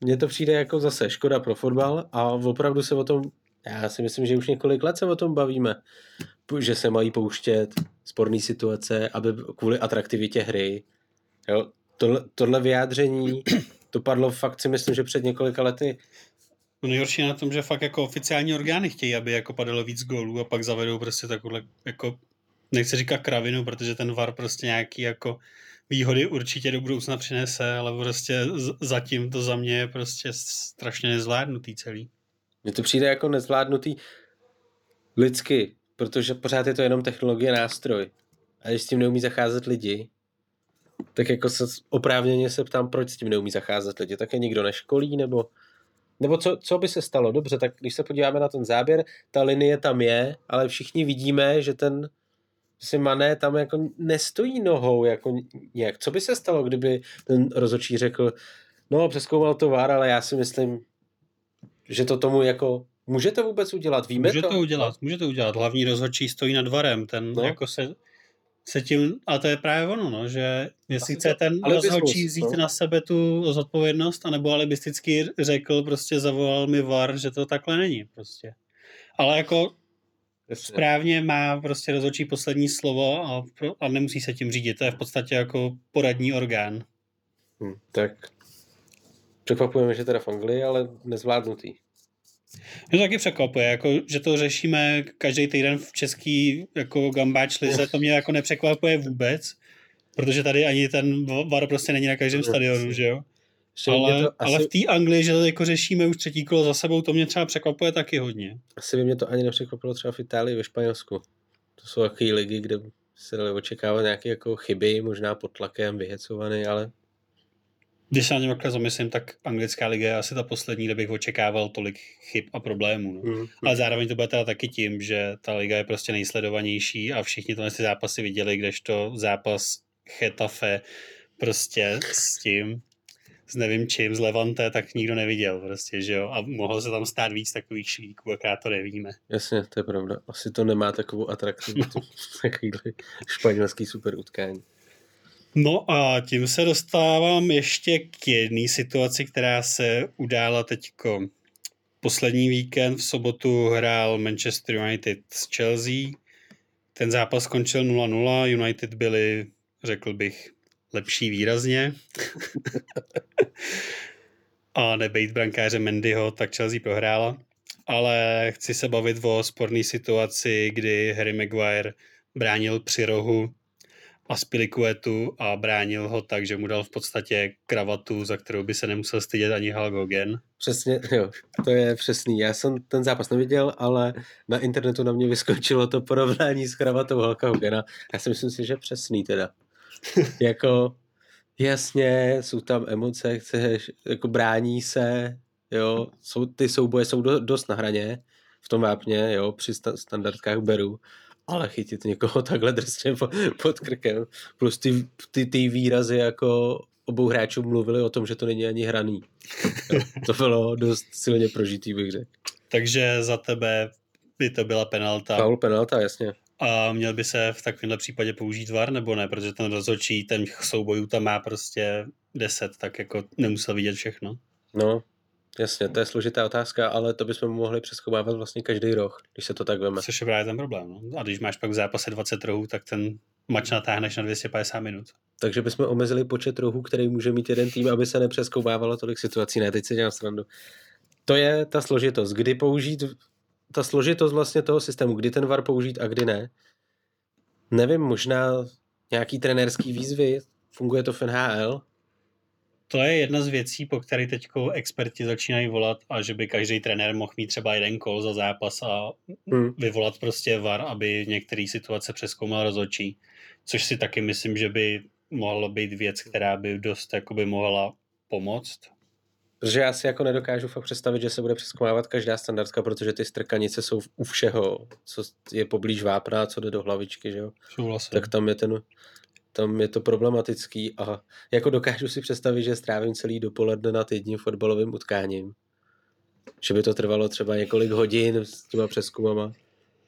mně to přijde jako zase škoda pro fotbal a opravdu se o tom, já si myslím, že už několik let se o tom bavíme, že se mají pouštět sporné situace, aby kvůli atraktivitě hry. Jo, tohle, tohle vyjádření to padlo fakt si myslím, že před několika lety. No nejhorší na tom, že fakt jako oficiální orgány chtějí, aby jako padalo víc gólů a pak zavedou prostě takovhle jako nechci říkat kravinu, protože ten VAR prostě nějaký jako výhody určitě do budoucna přinese, ale prostě zatím to za mě je prostě strašně nezvládnutý celý. Mně to přijde jako nezvládnutý lidsky, protože pořád je to jenom technologie nástroj. A když s tím neumí zacházet lidi, tak jako se oprávněně se ptám, proč s tím neumí zacházet lidi. Tak je nikdo neškolí, nebo, nebo co, co by se stalo? Dobře, tak když se podíváme na ten záběr, ta linie tam je, ale všichni vidíme, že ten si Mané tam jako nestojí nohou jako nějak. Co by se stalo, kdyby ten rozočí řekl, no přeskoumal to VAR, ale já si myslím, že to tomu jako Může to vůbec udělat? Víme může to? to udělat, může to udělat. Hlavní rozhodčí stojí nad varem, ten no. jako se se tím, a to je právě ono, no, že jestli chce ten rozhodčí vzít no. na sebe tu zodpovědnost, anebo alibisticky řekl, prostě zavolal mi VAR, že to takhle není prostě. Ale jako Jasně. správně má prostě rozhodčí poslední slovo a, a nemusí se tím řídit. To je v podstatě jako poradní orgán. Hmm, tak překvapujeme, že teda v Anglii, ale nezvládnutý. Mě to taky překvapuje, jako, že to řešíme každý týden v český jako gambáč lize, to mě jako nepřekvapuje vůbec, protože tady ani ten VAR prostě není na každém stadionu, že jo? ale, asi... ale v té Anglii, že to jako řešíme už třetí kolo za sebou, to mě třeba překvapuje taky hodně. Asi by mě to ani nepřekvapilo třeba v Itálii, ve Španělsku. To jsou takové ligy, kde se dali očekávat nějaké jako chyby, možná pod tlakem, vyhecovaný, ale když se na něm takhle zamyslím, tak anglická liga je asi ta poslední, kde bych očekával tolik chyb a problémů. No. Mm-hmm. Ale zároveň to bude teda taky tím, že ta liga je prostě nejsledovanější a všichni tohle ty zápasy viděli, kdežto zápas Chetafe prostě s tím, s nevím čím, z Levante, tak nikdo neviděl prostě, že jo. A mohlo se tam stát víc takových šíků, akorát to nevíme. Jasně, to je pravda. Asi to nemá takovou atraktivitu, no. <laughs> takovýhle španělský super utkání. No a tím se dostávám ještě k jedné situaci, která se udála teďko. Poslední víkend v sobotu hrál Manchester United s Chelsea. Ten zápas skončil 0-0. United byli, řekl bych, lepší výrazně. <laughs> a nebejt brankáře Mendyho, tak Chelsea prohrála. Ale chci se bavit o sporné situaci, kdy Harry Maguire bránil při rohu Aspilikuetu a bránil ho tak, že mu dal v podstatě kravatu, za kterou by se nemusel stydět ani Halgogen. Přesně, jo, to je přesný. Já jsem ten zápas neviděl, ale na internetu na mě vyskočilo to porovnání s kravatou Halka Hogena. Já si myslím si, že přesný teda. <laughs> jako jasně, jsou tam emoce, chceš, jako brání se, jo, jsou, ty souboje jsou do, dost na hraně v tom vápně, jo, při standardkách beru, ale chytit někoho <laughs> takhle drsně pod krkem, plus ty, ty, ty výrazy jako obou hráčů mluvili o tom, že to není ani hraný. <laughs> to bylo dost silně prožitý, bych řekl. Takže za tebe by to byla penalta. Paul penalta, jasně. A měl by se v takovémhle případě použít VAR, nebo ne? Protože ten rozhodčí, ten soubojů tam má prostě 10, tak jako nemusel vidět všechno. No, jasně, to je složitá otázka, ale to bychom mohli přeskoumávat vlastně každý rok, když se to tak veme. Což je právě ten problém. No. A když máš pak v zápase 20 rohů, tak ten mač natáhneš na 250 minut. Takže bychom omezili počet rohů, který může mít jeden tým, aby se nepřeskoumávalo tolik situací. Ne, teď si dělám srandu. To je ta složitost. Kdy použít, ta složitost vlastně toho systému, kdy ten VAR použít a kdy ne. Nevím, možná nějaký trenérský výzvy, funguje to v NHL, to je jedna z věcí, po které teď experti začínají volat a že by každý trenér mohl mít třeba jeden kol za zápas a hmm. vyvolat prostě VAR, aby některé situace přeskoumal rozhodčí. Což si taky myslím, že by mohlo být věc, která by dost jakoby mohla pomoct. Protože já si jako nedokážu fakt představit, že se bude přeskoumávat každá standardka, protože ty strkanice jsou u všeho, co je poblíž vápna, co jde do hlavičky, že jo? Tak tam je ten tam je to problematický a jako dokážu si představit, že strávím celý dopoledne nad jedním fotbalovým utkáním. Že by to trvalo třeba několik hodin s těma přeskumama.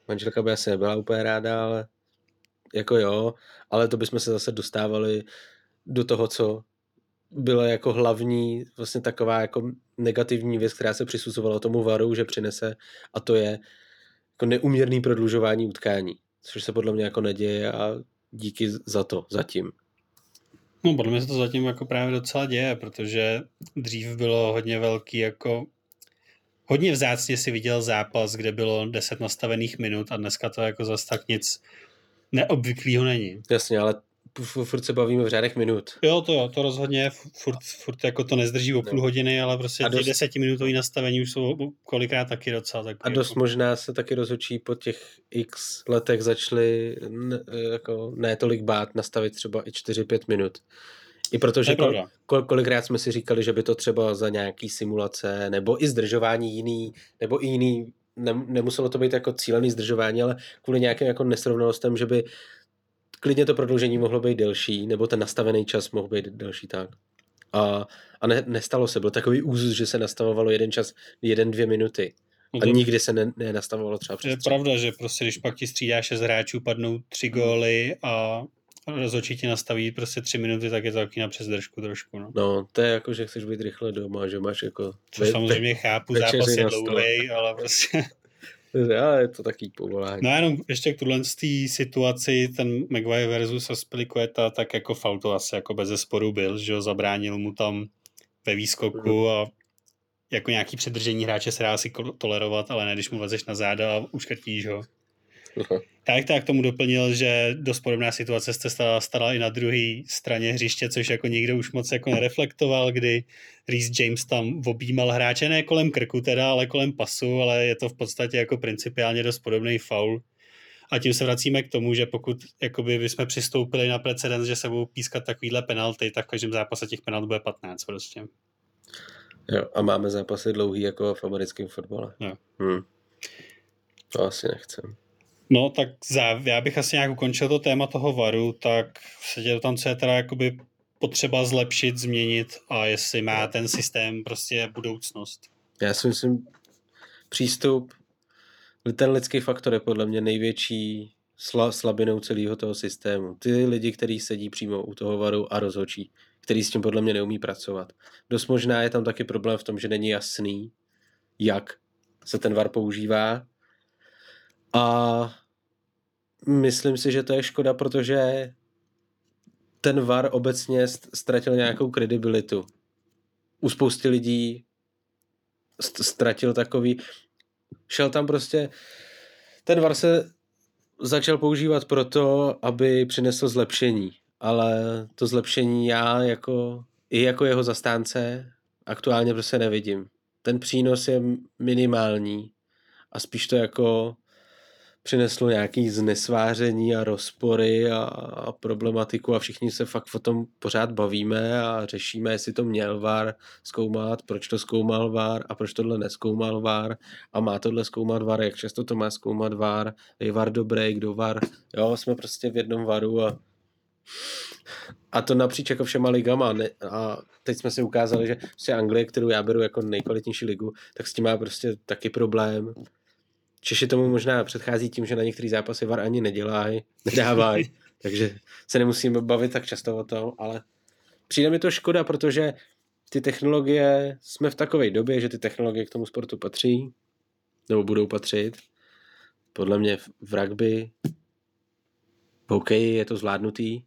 Manželka by asi nebyla úplně ráda, ale jako jo, ale to bychom se zase dostávali do toho, co bylo jako hlavní vlastně taková jako negativní věc, která se přisuzovala tomu varu, že přinese a to je jako neuměrný prodlužování utkání, což se podle mě jako neděje a díky za to zatím. No, podle mě se to zatím jako právě docela děje, protože dřív bylo hodně velký jako hodně vzácně si viděl zápas, kde bylo 10 nastavených minut a dneska to jako zase tak nic neobvyklého není. Jasně, ale furt se bavíme v řádech minut. Jo, to jo, to rozhodně, furt, furt jako to nezdrží o půl no. hodiny, ale prostě dost... ty desetiminutový nastavení už jsou kolikrát taky docela tak. A dost jako... možná se taky rozhodčí po těch x letech začali ne, jako ne tolik bát nastavit třeba i 4-5 minut. I protože kol, kol, kolikrát jsme si říkali, že by to třeba za nějaký simulace nebo i zdržování jiný, nebo i jiný, ne, nemuselo to být jako cílený zdržování, ale kvůli nějakým jako nesrovnalostem, že by klidně to prodloužení mohlo být delší, nebo ten nastavený čas mohl být delší tak. A, a ne, nestalo se, byl takový úzus, že se nastavovalo jeden čas, jeden, dvě minuty. A nikdy se ne, nenastavovalo třeba přes Je tři. pravda, že prostě když pak ti střídá šest hráčů, padnou tři góly a rozhodčí ti nastaví prostě tři minuty, tak je to taky na přesdržku trošku. No. no, to je jako, že chceš být rychle doma, že máš jako... Což samozřejmě chápu, zápas je dlouhý, ale prostě... <laughs> Ale je to taký povolání. No jenom ještě k tuhle situaci, ten Maguire versus Aspilicueta, tak jako faul to asi jako bez zesporu byl, že ho zabránil mu tam ve výskoku mhm. a jako nějaký předržení hráče se dá si tolerovat, ale ne když mu vezeš na záda a uškrtíš ho. Aha. Tak tak tomu doplnil, že dost podobná situace se stala, stala i na druhé straně hřiště, což jako nikdo už moc jako nereflektoval, kdy Reese James tam objímal hráče ne kolem krku teda, ale kolem pasu, ale je to v podstatě jako principiálně dost podobný faul. A tím se vracíme k tomu, že pokud jakoby bychom přistoupili na precedens, že se budou pískat takovýhle penalty, tak v každém zápase těch penalt bude 15 prostě. Jo, a máme zápasy dlouhý jako v americkém fotbale. Jo. Hmm. To asi nechcem. No, tak za, já bych asi nějak ukončil to téma toho varu, tak se tam, co je teda jakoby potřeba zlepšit, změnit a jestli má ten systém prostě budoucnost. Já si myslím, přístup, ten lidský faktor je podle mě největší sla, slabinou celého toho systému. Ty lidi, kteří sedí přímo u toho varu a rozhočí, který s tím podle mě neumí pracovat. Dost možná je tam taky problém v tom, že není jasný, jak se ten var používá. A myslím si, že to je škoda, protože ten VAR obecně ztratil nějakou kredibilitu. U spousty lidí ztratil takový... Šel tam prostě... Ten VAR se začal používat proto, aby přinesl zlepšení. Ale to zlepšení já jako, i jako jeho zastánce aktuálně prostě nevidím. Ten přínos je minimální a spíš to jako přineslo nějaký znesváření a rozpory a, a problematiku a všichni se fakt o tom pořád bavíme a řešíme, jestli to měl VAR zkoumat, proč to zkoumal VAR a proč tohle neskoumal VAR a má tohle zkoumat VAR, jak často to má zkoumat VAR, je VAR dobrý, kdo VAR, jo, jsme prostě v jednom VARu a a to napříč jako všema ligama. Ne, a teď jsme si ukázali, že prostě Anglie, kterou já beru jako nejkvalitnější ligu, tak s tím má prostě taky problém. Češi tomu možná předchází tím, že na některý zápasy VAR ani nedělají, nedávají, <laughs> takže se nemusíme bavit tak často o tom, ale přijde mi to škoda, protože ty technologie, jsme v takové době, že ty technologie k tomu sportu patří, nebo budou patřit. Podle mě v rugby, v hokeji je to zvládnutý,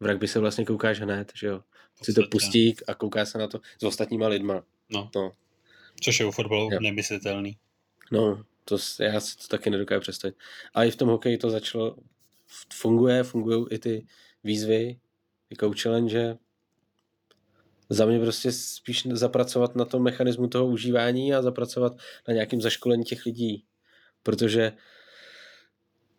v rugby se vlastně koukáš hned, že jo. Si to pustí a kouká se na to s ostatníma lidma. No. no. Což je u fotbalu jo. nemyslitelný. No, to, já si to taky nedokážu představit. A i v tom hokeji to začalo, funguje, fungují i ty výzvy, coach challenge. Za mě prostě spíš zapracovat na tom mechanismu toho užívání a zapracovat na nějakým zaškolení těch lidí. Protože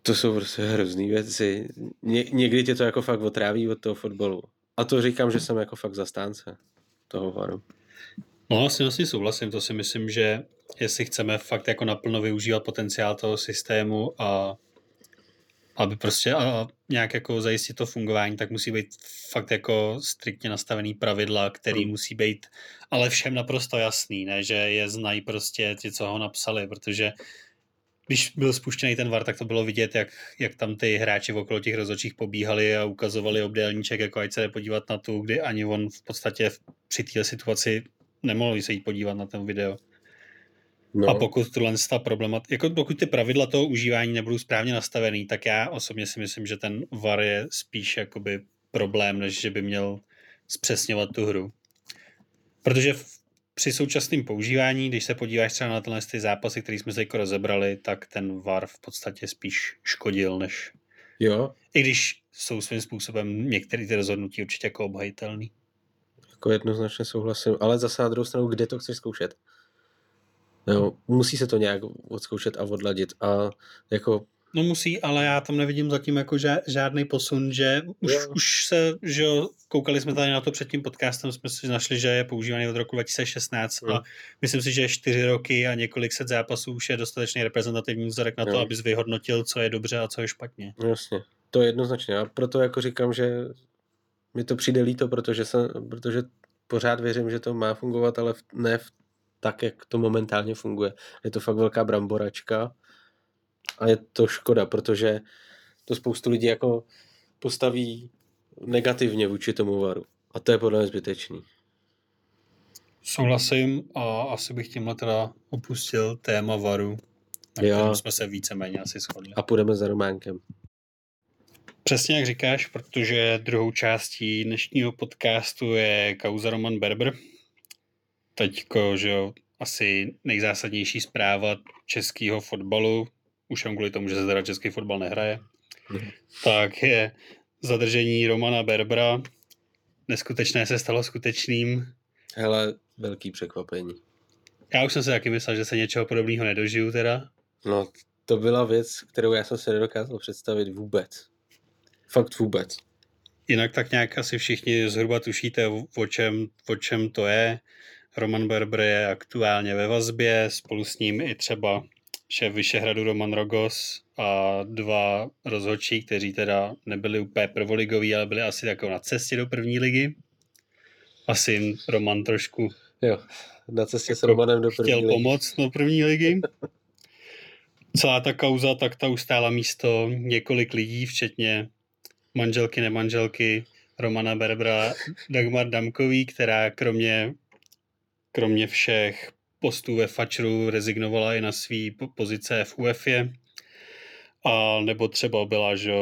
to jsou prostě hrozný věci. Ně, někdy tě to jako fakt otráví od toho fotbalu. A to říkám, že jsem jako fakt zastánce toho varu. No, asi asi souhlasím. To si myslím, že jestli chceme fakt jako naplno využívat potenciál toho systému a aby prostě a nějak jako zajistit to fungování, tak musí být fakt jako striktně nastavený pravidla, který hmm. musí být ale všem naprosto jasný, ne, že je znají prostě ti, co ho napsali, protože když byl spuštěný ten VAR, tak to bylo vidět, jak, jak tam ty hráči okolo těch rozhodčích pobíhali a ukazovali obdélníček, jako ať se jde podívat na tu, kdy ani on v podstatě při této situaci nemohl se jít podívat na ten video. No. A pokud tuhle ta problemat, jako pokud ty pravidla toho užívání nebudou správně nastavený, tak já osobně si myslím, že ten VAR je spíš jakoby problém, než že by měl zpřesňovat tu hru. Protože v, při současném používání, když se podíváš třeba na tyhle ty zápasy, které jsme se jako rozebrali, tak ten VAR v podstatě spíš škodil, než... Jo. I když jsou svým způsobem některé ty rozhodnutí určitě jako obhajitelný. Jako jednoznačně souhlasím, ale zase na druhou stranu, kde to chceš zkoušet? Jo, musí se to nějak odzkoušet a odladit a jako No musí, ale já tam nevidím zatím jako žádný posun, že už, už se, že jo, koukali jsme tady na to před tím podcastem, jsme si našli, že je používaný od roku 2016 mm. a myslím si, že čtyři roky a několik set zápasů už je dostatečný reprezentativní vzorek na to, jo. abys vyhodnotil, co je dobře a co je špatně. Jasně, to je jednoznačně a proto jako říkám, že mi to přijde líto, protože, jsem, protože pořád věřím, že to má fungovat, ale ne v tak, jak to momentálně funguje. Je to fakt velká bramboračka a je to škoda, protože to spoustu lidí jako postaví negativně vůči tomu varu. A to je podle mě zbytečný. Souhlasím a asi bych tímhle teda opustil téma varu, na kterém jsme se víceméně asi shodli. A půjdeme za Románkem. Přesně jak říkáš, protože druhou částí dnešního podcastu je kauza Roman Berber, teďko, že jo, asi nejzásadnější zpráva českého fotbalu, už jen kvůli tomu, že se teda český fotbal nehraje, mm. tak je zadržení Romana Berbra. Neskutečné se stalo skutečným. Hele, velký překvapení. Já už jsem se taky myslel, že se něčeho podobného nedožiju teda. No, to byla věc, kterou já jsem se nedokázal představit vůbec. Fakt vůbec. Jinak tak nějak asi všichni zhruba tušíte, o čem, o čem to je. Roman Berber je aktuálně ve vazbě, spolu s ním i třeba šéf Vyšehradu Roman Rogos a dva rozhodčí, kteří teda nebyli úplně prvoligoví, ale byli asi jako na cestě do první ligy. Asi jim Roman trošku jo, na cestě s Romanem do první chtěl ligy. pomoct do první ligy. Celá ta kauza, tak ta ustála místo několik lidí, včetně manželky, nemanželky Romana Berbra, Dagmar Damkový, která kromě kromě všech postů ve Fačru rezignovala i na svý pozice v UEFě. A nebo třeba byla, že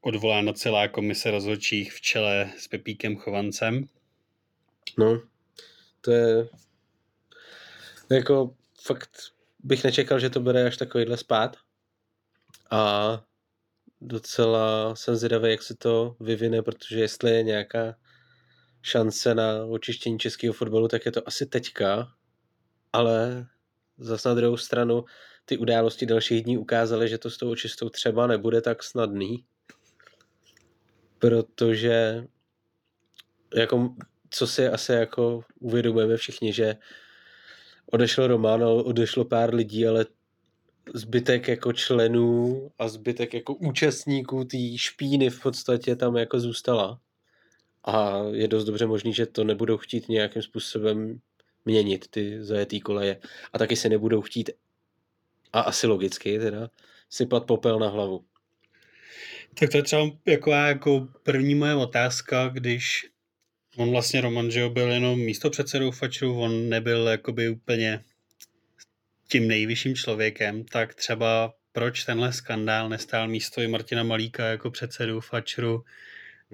odvolána celá komise rozhodčích v čele s Pepíkem Chovancem. No, to je jako fakt bych nečekal, že to bude až takovýhle spát. A docela jsem zvědavý, jak se to vyvine, protože jestli je nějaká šance na očištění českého fotbalu, tak je to asi teďka, ale zase na druhou stranu ty události dalších dní ukázaly, že to s tou očistou třeba nebude tak snadný, protože jako, co si asi jako uvědomujeme všichni, že odešel Roman, odešlo pár lidí, ale zbytek jako členů a zbytek jako účastníků té špíny v podstatě tam jako zůstala. A je dost dobře možný, že to nebudou chtít nějakým způsobem měnit ty zajetý koleje. A taky si nebudou chtít, a asi logicky teda, sypat popel na hlavu. Tak to je třeba jako, jako první moje otázka, když On vlastně Roman, že byl jenom místo předsedou Fačru, on nebyl jakoby úplně tím nejvyšším člověkem, tak třeba proč tenhle skandál nestál místo i Martina Malíka jako předsedu Fačru,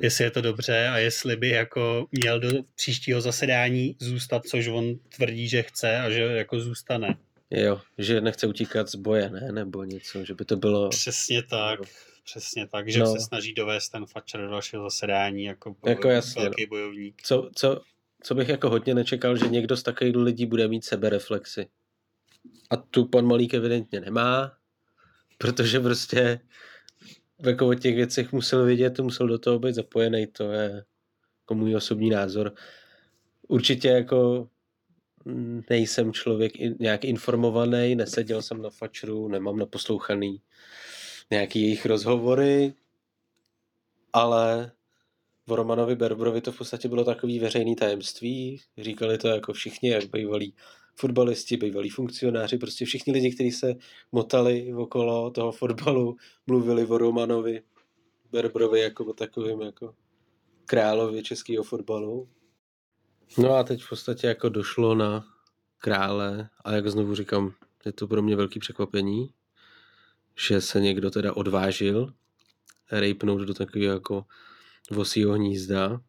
jestli je to dobře a jestli by jako měl do příštího zasedání zůstat, což on tvrdí, že chce a že jako zůstane. Jo, že nechce utíkat z boje, ne? Nebo něco, že by to bylo... Přesně tak, přesně tak, že no. se snaží dovést ten Fatcher do dalšího zasedání jako, jako jasně, velký no. bojovník. Co, co, co bych jako hodně nečekal, že někdo z takových lidí bude mít sebereflexy. A tu pan Malík evidentně nemá, protože prostě jako o těch věcech musel vědět, musel do toho být zapojený, to je jako můj osobní názor. Určitě jako nejsem člověk nějak informovaný, neseděl jsem na fačru, nemám naposlouchaný nějaký jejich rozhovory, ale v Romanovi Berbrovi to v podstatě bylo takový veřejný tajemství. Říkali to jako všichni, jak bývalí fotbalisti, bývalí funkcionáři, prostě všichni lidi, kteří se motali okolo toho fotbalu, mluvili o Romanovi Berbrovi jako o takovým jako královi českého fotbalu. No a teď v podstatě jako došlo na krále a jak znovu říkám, je to pro mě velký překvapení, že se někdo teda odvážil rejpnout do takového jako vosího hnízda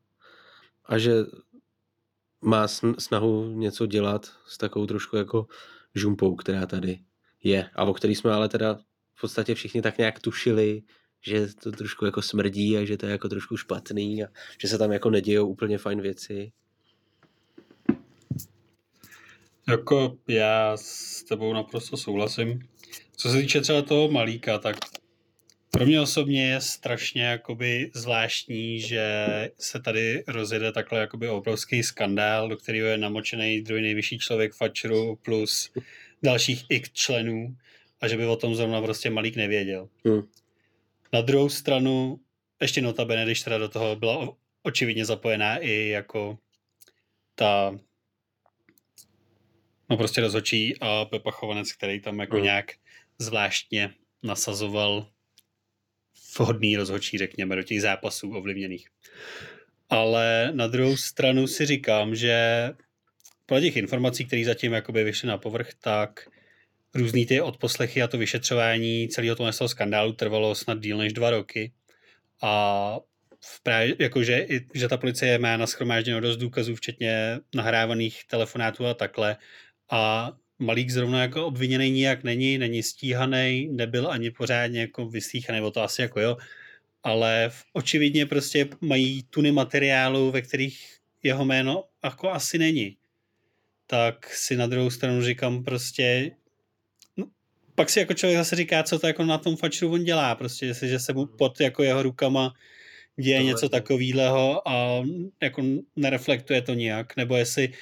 a že má snahu něco dělat s takovou trošku jako žumpou, která tady je a o který jsme ale teda v podstatě všichni tak nějak tušili, že to trošku jako smrdí a že to je jako trošku špatný a že se tam jako nedějou úplně fajn věci. Jako já s tebou naprosto souhlasím. Co se týče třeba toho malíka, tak pro mě osobně je strašně jakoby zvláštní, že se tady rozjede takhle jakoby obrovský skandál, do kterého je namočený druhý nejvyšší člověk Fatcheru plus dalších x členů a že by o tom zrovna prostě Malík nevěděl. Hmm. Na druhou stranu, ještě notabene, když teda do toho byla očividně zapojená i jako ta no prostě rozhočí a Pepa Chovanec, který tam jako hmm. nějak zvláštně nasazoval vhodný rozhodčí, řekněme, do těch zápasů ovlivněných. Ale na druhou stranu si říkám, že podle těch informací, které zatím jakoby vyšly na povrch, tak různý ty odposlechy a to vyšetřování celého toho skandálu trvalo snad díl než dva roky. A v právě, jakože, že ta policie má naschromážděno dost důkazů, včetně nahrávaných telefonátů a takhle. A Malík zrovna jako obviněný nijak není, není stíhaný, nebyl ani pořádně jako vysíchaný, nebo to asi jako jo, ale očividně prostě mají tuny materiálu, ve kterých jeho jméno jako asi není. Tak si na druhou stranu říkám prostě, no, pak si jako člověk zase říká, co to jako na tom fačru on dělá, prostě, jestli, se mu pod jako jeho rukama děje Tohle něco takového a jako nereflektuje to nijak, nebo jestli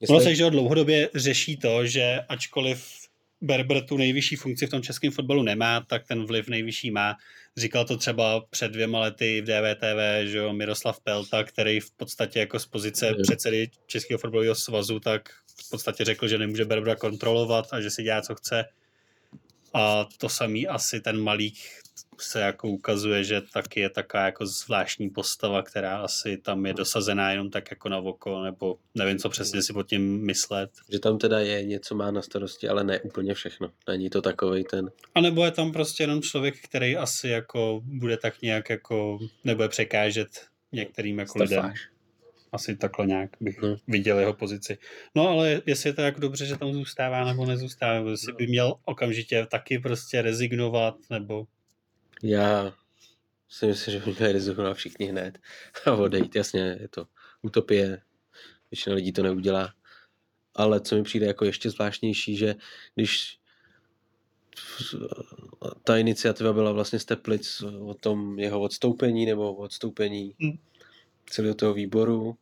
Jestli... Ono se, že dlouhodobě řeší to, že ačkoliv Berber tu nejvyšší funkci v tom českém fotbalu nemá, tak ten vliv nejvyšší má. Říkal to třeba před dvěma lety v DVTV, že jo, Miroslav Pelta, který v podstatě jako z pozice je. předsedy Českého fotbalového svazu, tak v podstatě řekl, že nemůže Berbera kontrolovat a že si dělá, co chce. A to samý asi ten Malík se jako ukazuje, že taky je taková jako zvláštní postava, která asi tam je dosazená jenom tak jako na oko, nebo nevím, co přesně si pod tím myslet. Že tam teda je, něco má na starosti, ale ne úplně všechno. Není to takový ten... A nebo je tam prostě jenom člověk, který asi jako bude tak nějak jako, nebude překážet některým jako Stafáš. lidem. Asi takhle nějak bych no. viděl jeho pozici. No ale jestli je to jako dobře, že tam zůstává nebo nezůstává, nebo jestli no. by měl okamžitě taky prostě rezignovat, nebo já si myslím, že by měli rezignovat všichni hned <laughs> a odejít. Jasně, je to utopie, většina lidí to neudělá. Ale co mi přijde jako ještě zvláštnější, že když ta iniciativa byla vlastně z Teplic o tom jeho odstoupení nebo odstoupení hmm. celého toho výboru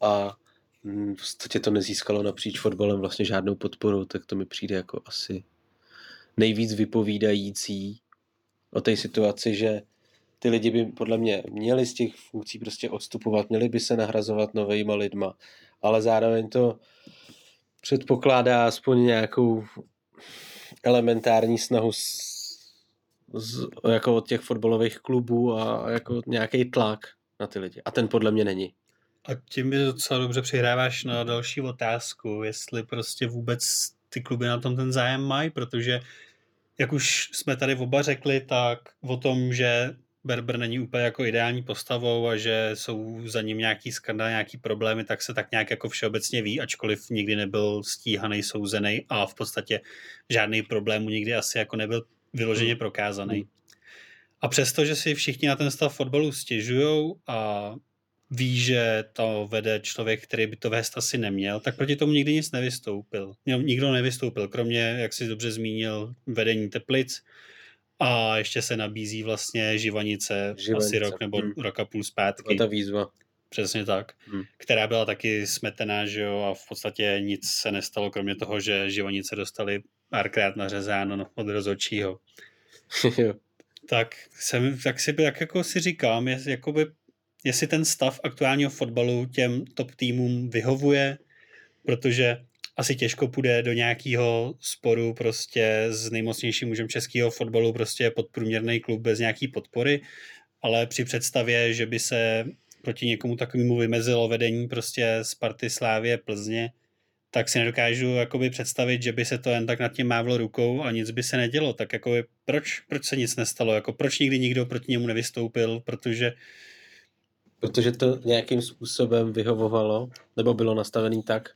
a v podstatě to nezískalo napříč fotbalem vlastně žádnou podporu, tak to mi přijde jako asi nejvíc vypovídající o té situaci, že ty lidi by podle mě měli z těch funkcí prostě odstupovat, měli by se nahrazovat novejma lidma, ale zároveň to předpokládá aspoň nějakou elementární snahu z, z, jako od těch fotbalových klubů a jako nějaký tlak na ty lidi. A ten podle mě není. A tím mi docela dobře přihráváš na další otázku, jestli prostě vůbec ty kluby na tom ten zájem mají, protože jak už jsme tady oba řekli, tak o tom, že Berber není úplně jako ideální postavou a že jsou za ním nějaký skandál, nějaký problémy, tak se tak nějak jako všeobecně ví, ačkoliv nikdy nebyl stíhaný, souzený a v podstatě žádný problém nikdy asi jako nebyl vyloženě prokázaný. A přesto, že si všichni na ten stav fotbalu stěžují a ví, že to vede člověk, který by to vést asi neměl, tak proti tomu nikdy nic nevystoupil. Nikdo nevystoupil, kromě, jak si dobře zmínil, vedení Teplic a ještě se nabízí vlastně Živanice, Živanice. asi rok nebo hmm. rok a půl zpátky. ta výzva. Přesně tak. Hmm. Která byla taky smetená, že jo, a v podstatě nic se nestalo, kromě toho, že Živanice dostali párkrát nařezáno od rozhodčího. <laughs> tak, jsem, tak si tak jako si říkám, je, jakoby jestli ten stav aktuálního fotbalu těm top týmům vyhovuje, protože asi těžko půjde do nějakého sporu prostě s nejmocnějším mužem českého fotbalu prostě podprůměrný klub bez nějaký podpory, ale při představě, že by se proti někomu takovému vymezilo vedení prostě Sparty, Slávě, Plzně, tak si nedokážu jakoby představit, že by se to jen tak nad tím mávlo rukou a nic by se nedělo. Tak jakoby proč, proč se nic nestalo? Jako proč nikdy nikdo proti němu nevystoupil? Protože Protože to nějakým způsobem vyhovovalo, nebo bylo nastavený tak,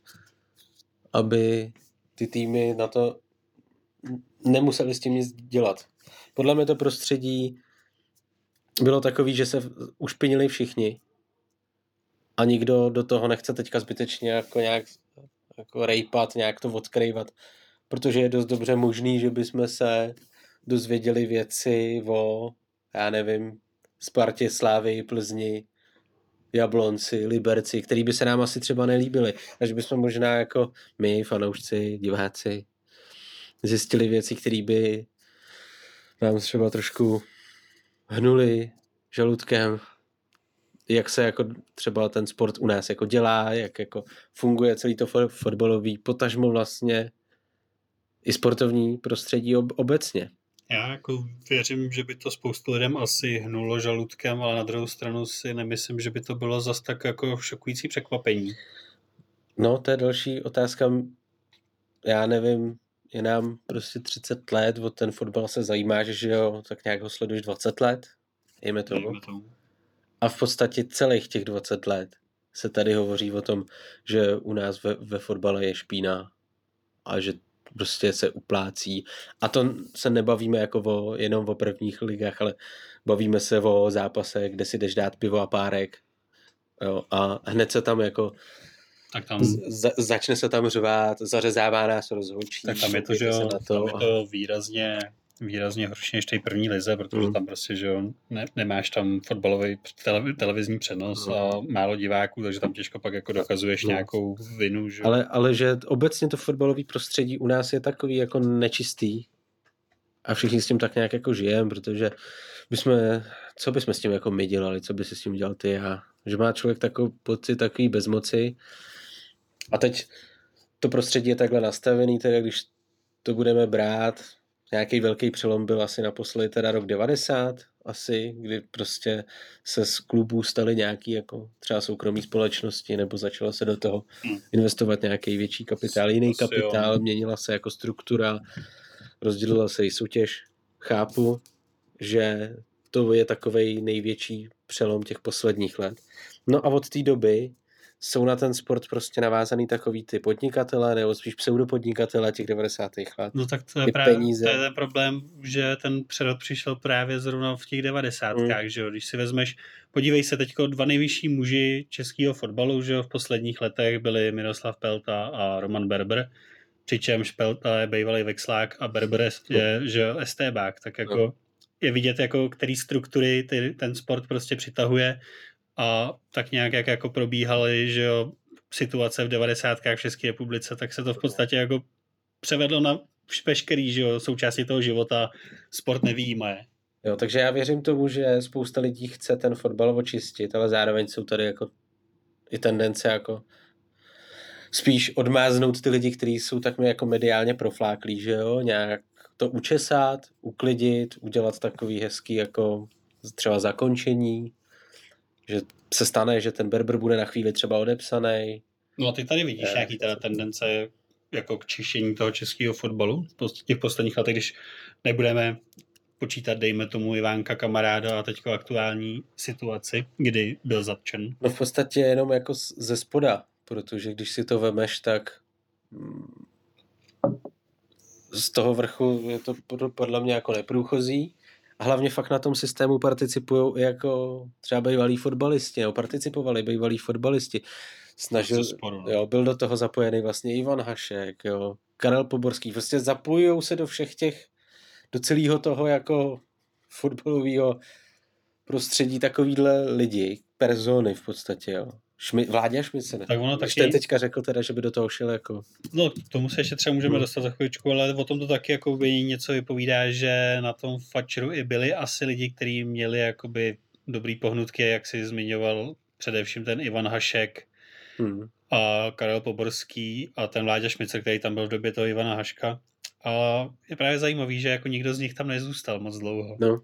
aby ty týmy na to nemuseli s tím nic dělat. Podle mě to prostředí bylo takový, že se ušpinili všichni a nikdo do toho nechce teďka zbytečně jako nějak jako rejpat, nějak to odkrývat, protože je dost dobře možný, že bychom se dozvěděli věci o, já nevím, Spartě, Slávy, Plzni, Jablonci, Liberci, který by se nám asi třeba nelíbili. Takže bychom možná jako my, fanoušci, diváci, zjistili věci, které by nám třeba trošku hnuli žaludkem, jak se jako třeba ten sport u nás jako dělá, jak jako funguje celý to fotbalový, potažmo vlastně i sportovní prostředí ob- obecně. Já jako věřím, že by to spoustu lidem asi hnulo žaludkem, ale na druhou stranu si nemyslím, že by to bylo zas tak jako šokující překvapení. No, to je další otázka. Já nevím, je nám prostě 30 let, o ten fotbal se zajímáš, že jo, tak nějak ho sleduješ 20 let, jejme tomu. A v podstatě celých těch 20 let se tady hovoří o tom, že u nás ve, ve fotbale je špína a že prostě se uplácí. A to se nebavíme jako o, jenom o prvních ligách, ale bavíme se o zápase, kde si jdeš dát pivo a párek. Jo, a hned se tam jako tak tam... Z, začne se tam řvát, zařezává nás rozhodčí. Tak tam je to, že jo, to, tam je to výrazně výrazně horší než té první lize, protože mm. tam prostě, že jo, ne, nemáš tam fotbalový tele, televizní přenos mm. a málo diváků, takže tam těžko pak jako dokazuješ mm. nějakou vinu. Že? Ale, ale že obecně to fotbalové prostředí u nás je takový jako nečistý a všichni s tím tak nějak jako žijeme, protože bychom, co bychom s tím jako my dělali, co by si s tím dělal ty a že má člověk takový pocit takový bezmoci a teď to prostředí je takhle nastavený, tedy když to budeme brát, nějaký velký přelom byl asi naposledy teda rok 90 asi, kdy prostě se z klubů staly nějaký jako třeba soukromí společnosti nebo začalo se do toho investovat nějaký větší kapitál, jiný asi kapitál, jo. měnila se jako struktura, rozdělila se i soutěž. Chápu, že to je takový největší přelom těch posledních let. No a od té doby jsou na ten sport prostě navázaný takový ty podnikatele, nebo spíš pseudopodnikatele těch 90. let. No tak to je, právě, peníze. to je ten problém, že ten přerod přišel právě zrovna v těch 90. Mm. že jo? Když si vezmeš, podívej se teď dva nejvyšší muži českého fotbalu, že jo, v posledních letech byli Miroslav Pelta a Roman Berber, přičemž Pelta je bývalý vexlák a Berber je, že jo, STBák, tak jako no. je vidět, jako který struktury ty, ten sport prostě přitahuje a tak nějak jak jako probíhaly, že jo, situace v 90. v České republice, tak se to v podstatě jako převedlo na veškerý že jo, součástí toho života, sport nevýjímaje. Jo, takže já věřím tomu, že spousta lidí chce ten fotbal očistit, ale zároveň jsou tady jako i tendence jako spíš odmáznout ty lidi, kteří jsou tak jako mediálně profláklí, že jo, nějak to učesat, uklidit, udělat takový hezký jako třeba zakončení, že se stane, že ten Berber bude na chvíli třeba odepsaný. No a ty tady vidíš Je, nějaký teda tendence jako k čištění toho českého fotbalu v těch posledních letech, když nebudeme počítat, dejme tomu Ivánka kamaráda a teďko aktuální situaci, kdy byl zatčen. No v podstatě jenom jako ze spoda, protože když si to vemeš, tak mm, z toho vrchu je to pod- podle mě jako neprůchozí. A hlavně fakt na tom systému participují i jako třeba bývalí fotbalisti, nebo participovali bývalí fotbalisti. Snažil, sporu, no. jo, byl do toho zapojený vlastně Ivan Hašek, jo, Karel Poborský. Prostě zapojují se do všech těch, do celého toho jako fotbalového prostředí takovýhle lidi, persony v podstatě, jo. Šmi, Vláďa Šmice, ne? Tak ono Když taky- ten teďka řekl teda, že by do toho šel jako... No, k tomu se ještě třeba můžeme Hmm. dostat za chvíličku, ale o tom to taky jako by něco vypovídá, že na tom Fatcheru i byli asi lidi, kteří měli jakoby dobrý pohnutky, jak si zmiňoval především ten Ivan Hašek Hmm. a Karel Poborský a ten Vláďa Šmicer, který tam byl v době toho Ivana Haška. A je právě zajímavý, že jako nikdo z nich tam nezůstal moc dlouho. No.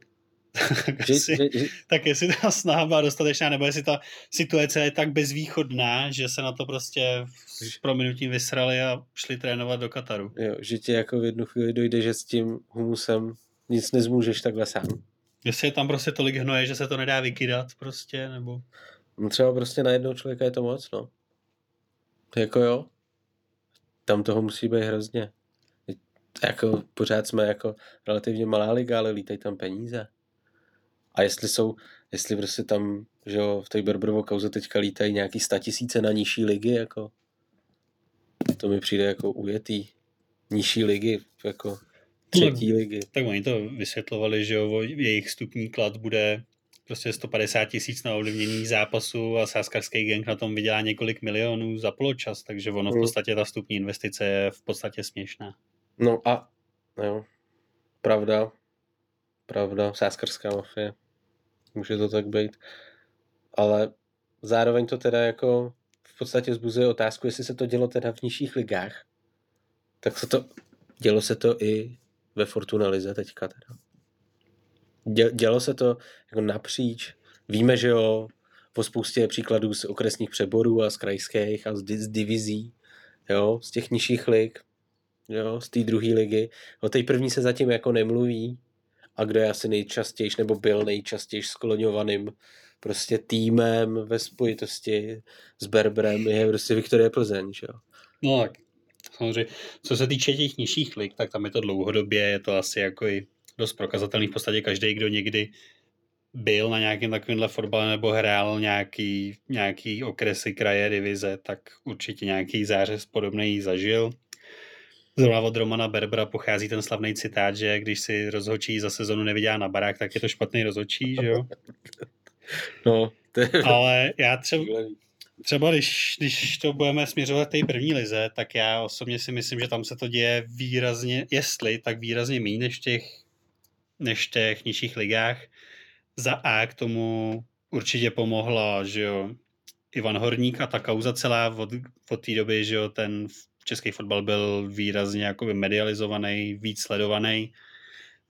Tak, Že, asi, že, že, tak jestli ta snaha byla dostatečná, nebo jestli ta situace je tak bezvýchodná, že se na to prostě s prominutím vysrali a šli trénovat do Kataru. jo, že ti jako v jednu chvíli dojde, že s tím humusem nic nezmůžeš takhle sám. Jestli je tam prostě tolik hnoje, že se to nedá vykydat prostě, nebo... No třeba prostě na jednoho člověka je to moc, no. Jako jo. Tam toho musí být hrozně. Jako pořád jsme jako relativně malá liga, ale lítají tam peníze. A jestli jsou, jestli prostě tam, že jo, v té Berberovo kauze teďka lítají nějaký statisíce na nižší ligy, jako to mi přijde jako ujetý. Nižší ligy, jako třetí ligy. Tak oni to vysvětlovali, že jo, jejich stupní klad bude prostě 150 tisíc na ovlivnění zápasu a sáskarský gang na tom vydělá několik milionů za poločas, takže ono v Mm. podstatě ta stupní investice je v podstatě směšná. No a, jo, pravda, pravda, sáskarská mafie. Může to tak být. Ale zároveň to teda jako v podstatě zbuzuje otázku, jestli se to dělo teda v nižších ligách. Tak se to, dělo se to i ve Fortuna Lize teďka teda. Dě, dělo se to jako napříč. Víme, že jo, o spoustě příkladů z okresních přeborů a z krajských a z, z divizí, jo, z těch nižších lig, jo, z té druhé ligy. O té první se zatím jako nemluví a kdo je asi nejčastější, nebo byl nejčastěji skloňovaným prostě týmem ve spojitosti s Berberem je prostě Viktorie Plzeň, že jo. No tak, samozřejmě, co se týče těch nižších lig, tak tam je to dlouhodobě, je to asi jako i dost prokazatelný. V podstatě každý, kdo někdy byl na nějakém takovémhle fotbale nebo hrál nějaký, nějaký okresy, kraje, divize, tak určitě nějaký zářez podobný zažil. Zrovna od Romana Berbera pochází ten slavný citát, že když si rozhočí za sezonu nevydělá na barák, tak je to špatný rozhočí, že jo? <laughs> No, to je Ale já třeba. Třeba když, když to budeme směřovat k té první lize, tak já osobně si myslím, že tam se to děje výrazně, jestli, tak výrazně méně než těch, než těch nižších ligách. Za A k tomu určitě pomohla, že jo, Ivan Horník a ta kauza celá od, od té doby, že jo, ten český fotbal byl výrazně jakoby medializovaný, víc sledovaný.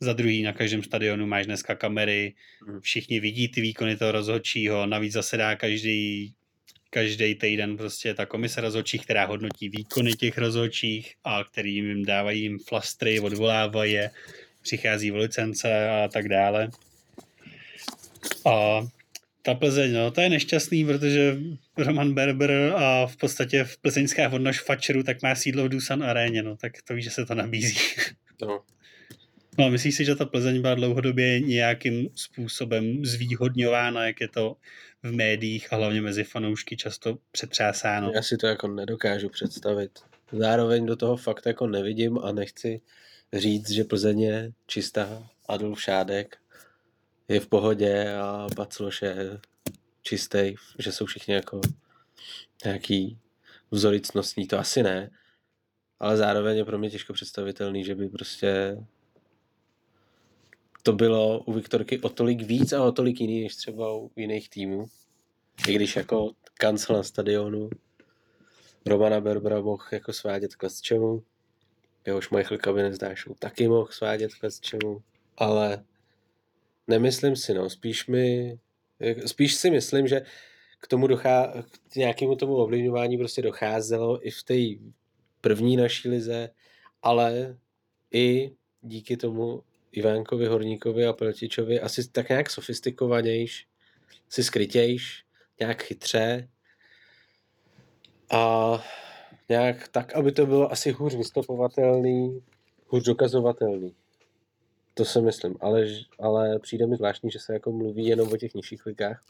Za druhý na každém stadionu máš dneska kamery, Mhm. všichni vidí ty výkony toho rozhodčího, navíc zasedá každý každý týden prostě ta komise rozhodčích, která hodnotí výkony těch rozhodčích a který jim dávají jim flastry, odvolávají je, přichází v licence a tak dále. A ta Plzeň, no, to je nešťastný, protože Roman Berber a v podstatě v plzeňská odnož Fatcheru tak má sídlo v Dusan aréně, no, tak to víš, že se to nabízí. No, <laughs> No a myslíš si, že ta Plzeň byla dlouhodobě nějakým způsobem zvýhodňována, jak je to v médiích a hlavně mezi fanoušky často přetřásáno? já si to jako nedokážu představit. Zároveň do toho fakt jako nevidím a nechci říct, že Plzeň je čistá. Adolf Šádek je v pohodě a Bacloš je čistý, že jsou všichni jako nějaký vzoricnostní, to asi ne. Ale zároveň je pro mě těžko představitelný, že by prostě to bylo u Viktorky o tolik víc a o tolik jiný, než třeba u jiných týmů. I když jako kancel na stadionu Romana Berbera mohl jako svádět k čemu, jehož Michael Kabinec dášou taky mohl svádět k čemu, ale nemyslím si, no, spíš mi Spíš si myslím, že k tomu dochá, k nějakému tomu ovlivňování prostě docházelo i v té první naší lize, ale i díky tomu Ivánkovi, Horníkovi a Peltičovi asi tak nějak sofistikovanějš, si skrytějš, nějak chytře a nějak tak, aby to bylo asi hůř vystupovatelný, hůř dokazovatelný. To si myslím, ale, ale přijde mi zvláštní, že se jako mluví jenom o těch nižších ligách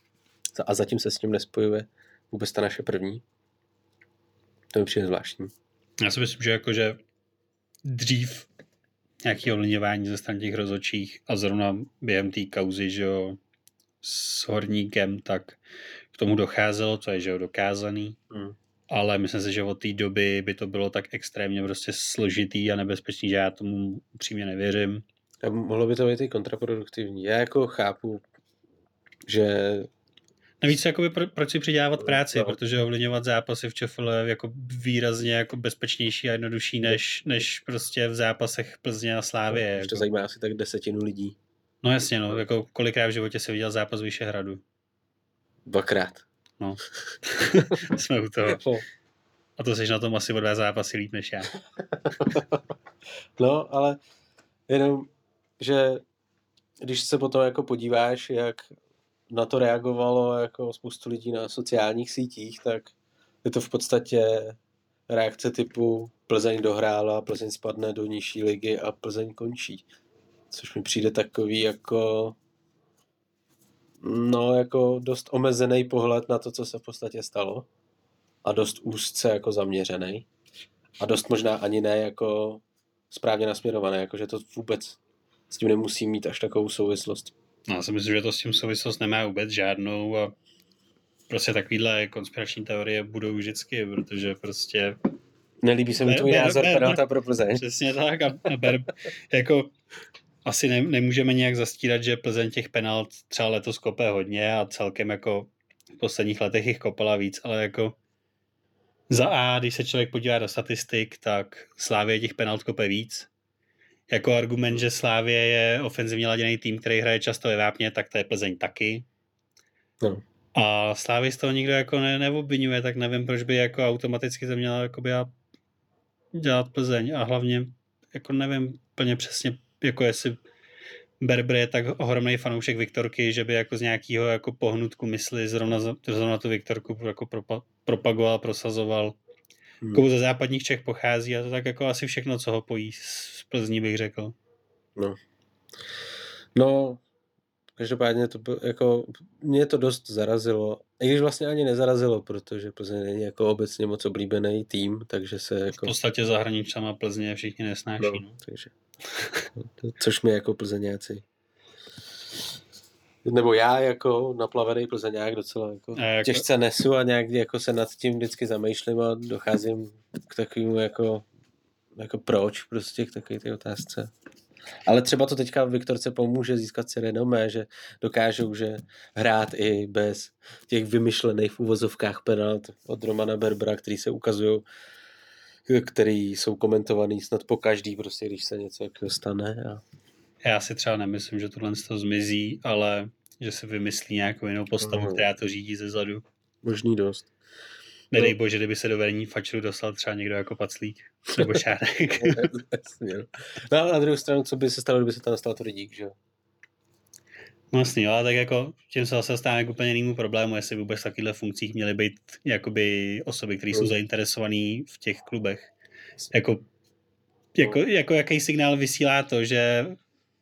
a zatím se s tím nespojuje vůbec ta naše první. To mi přijde zvláštní. Já si myslím, že jakože dřív nějaký ovlivňování ze strany těch rozočích a zrovna během té kauzy, že jo, s horníkem, tak k tomu docházelo, co je, že jo, dokázaný. Hmm. Ale myslím si, že od té doby by to bylo tak extrémně prostě složitý a nebezpečný, že já tomu upřímně nevěřím. A mohlo by to být i kontraproduktivní. Já jako chápu, že Navíc jakoby pro, proč si přidávat práci, no. protože ovlivňovat zápasy v ČFL je jako výrazně jako bezpečnější a jednodušší než, než prostě v zápasech Plzně a Slávě. No, jako. To zajímá asi tak desetinu lidí. No jasně, no, jako kolikrát v životě se viděl zápas Vyšehradu? Dvakrát. No, <laughs> <laughs> jsme u toho. No. A to jsi na tom asi o dva zápasy líp než já. <laughs> no, ale jenom, že když se potom jako podíváš, jak na to reagovalo jako spoustu lidí na sociálních sítích, tak je to v podstatě reakce typu Plzeň dohrála, Plzeň spadne do nižší ligy a Plzeň končí. Což mi přijde takový jako no jako dost omezený pohled na to, co se v podstatě stalo a dost úzce jako zaměřený a dost možná ani ne jako správně nasměrovaný, jako že to vůbec s tím nemusí mít až takovou souvislost. No, já si myslím, že to s tím souvislost nemá vůbec žádnou a prostě takovýhle konspirační teorie budou vždycky, protože prostě Nelíbí se mi tvůj názor penalta pro Plzeň. Přesně tak a, a ber, jako asi ne, nemůžeme nějak zastírat, že Plzeň těch penalt třeba letos kope hodně a celkem jako v posledních letech jich kopala víc, ale jako za A, když se člověk podívá do statistik, tak Slávě těch penalt kope víc jako argument, že Slávě je ofenzivně laděný tým, který hraje často ve vápně, tak to je Plzeň taky. No. A Slávy z toho nikdo jako ne, neobvinuje, tak nevím, proč by jako automaticky to měla jako by dělat Plzeň. A hlavně jako nevím plně přesně, jako jestli Berber je tak ohromný fanoušek Viktorky, že by jako z nějakého jako pohnutku mysli zrovna, zrovna tu Viktorku jako propagoval, prosazoval hmm. jako ze západních Čech pochází a to tak jako asi všechno, co ho pojí z Plzní, bych řekl. No. No, každopádně to bylo, jako, mě to dost zarazilo. I když vlastně ani nezarazilo, protože Plzeň není jako obecně moc oblíbený tým, takže se jako... V podstatě zahraničama Plzně všichni nesnáší. No, no. Takže, <laughs> což mi jako plzeňáci nebo já jako naplavený plzeňák docela jako, jako těžce nesu a nějak jako se nad tím vždycky zamýšlím a docházím k takovému jako, jako proč prostě k takové té otázce. Ale třeba to teďka Viktorce pomůže získat si renomé, že dokážou že hrát i bez těch vymyšlených v uvozovkách penalt od Romana Berbera, který se ukazují který jsou komentovaný snad po každý, prostě, když se něco jako stane. A já si třeba nemyslím, že tohle to zmizí, ale že se vymyslí nějakou jinou postavu, mm. která to řídí ze zadu. Možný dost. Nedej no. bože, kdyby se do vedení fačru dostal třeba někdo jako paclík nebo <laughs> šárek. <laughs> no ale na druhou stranu, co by se stalo, kdyby se tam nastal to lidík, že jo? Vlastně, jo, tak jako tím se zase stává k úplně jinému problému, jestli vůbec v takovýchhle funkcích měly být jakoby osoby, které jsou mm. zainteresované v těch klubech. Jako, jako, jako jaký signál vysílá to, že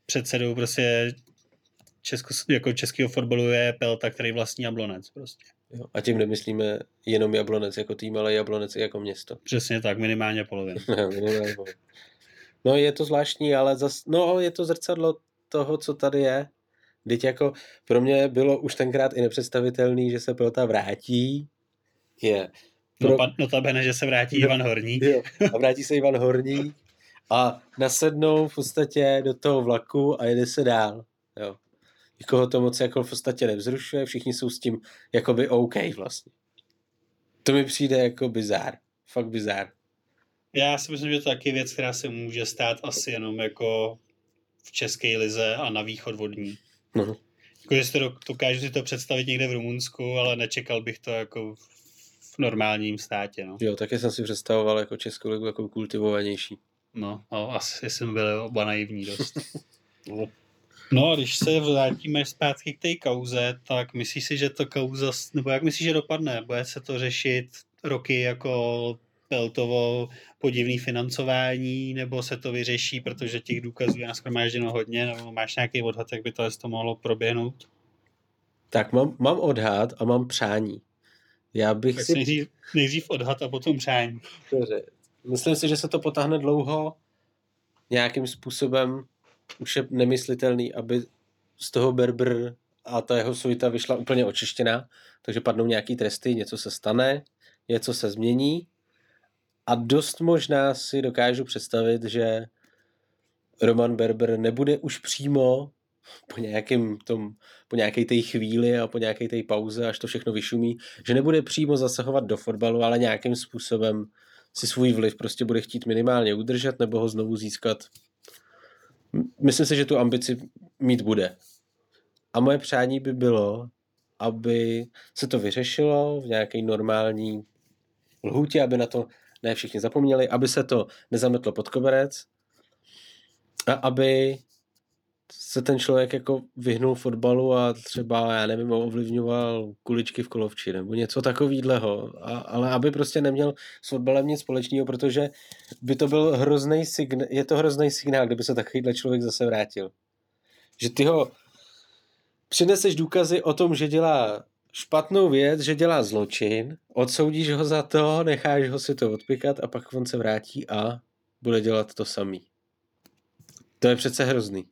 předsedou prostě Česko, jako českého fotbalu je Pelta, který vlastní Jablonec prostě. Jo, a tím nemyslíme jenom Jablonec jako tým, ale Jablonec i jako město. Přesně tak, minimálně polovinu. <laughs> minimálně polovinu. No je to zvláštní, ale zas, no je to zrcadlo toho, co tady je. Teď jako pro mě bylo už tenkrát i nepředstavitelný, že se Pelta vrátí. Je. Pro... No, notabene, že se vrátí no, Ivan Horník. Jo, a vrátí se Ivan Horník a nasednou v podstatě do toho vlaku a jede se dál. Jo. Nikoho to moc jako v podstatě nevzrušuje, všichni jsou s tím jakoby OK vlastně. To mi přijde jako bizár. Fakt bizár. Já si myslím, že to je taky věc, která se může stát asi jenom jako v české lize a na východ vodní. No. Jako, že to dokážu si to představit někde v Rumunsku, ale nečekal bych to jako v normálním státě. No. Jo, taky jsem si představoval jako Českou ligu jako kultivovanější. No, no asi jsme byli oba naivní dost. <laughs> no. No a když se vrátíme zpátky k té kauze, tak myslíš si, že to kauza, nebo jak myslíš, že dopadne? Bude se to řešit roky jako Peltovo podivný financování, nebo se to vyřeší, protože těch důkazů je naschromážděno hodně, nebo máš nějaký odhad, jak by to, to mohlo proběhnout? Tak mám, mám odhad a mám přání. Já bych tak si... Nejdřív, nejdřív odhad a potom přání. Dobře. Myslím si, že se to potáhne dlouho. Nějakým způsobem už je nemyslitelný, aby z toho Berber a ta jeho suita vyšla úplně očištěná, takže padnou nějaký tresty, něco se stane, něco se změní a dost možná si dokážu představit, že Roman Berber nebude už přímo po nějakém tom, po nějaké té chvíli a po nějaké té pauze, až to všechno vyšumí, že nebude přímo zasahovat do fotbalu, ale nějakým způsobem si svůj vliv prostě bude chtít minimálně udržet nebo ho znovu získat. Myslím si, že tu ambici mít bude. A moje přání by bylo, aby se to vyřešilo v nějaké normální lhůtě, aby na to ne všichni zapomněli, aby se to nezametlo pod koberec a aby se ten člověk jako vyhnul fotbalu a třeba, já nevím, ovlivňoval kuličky v kolovči nebo něco takového, ale aby prostě neměl s fotbalem nic společného, protože by to byl hrozný signál, je to hrozný signál, kdyby se takovýhle člověk zase vrátil. Že ty ho přineseš důkazy o tom, že dělá špatnou věc, že dělá zločin, odsoudíš ho za to, necháš ho si to odpikat a pak on se vrátí a bude dělat to samý. To je přece hrozný.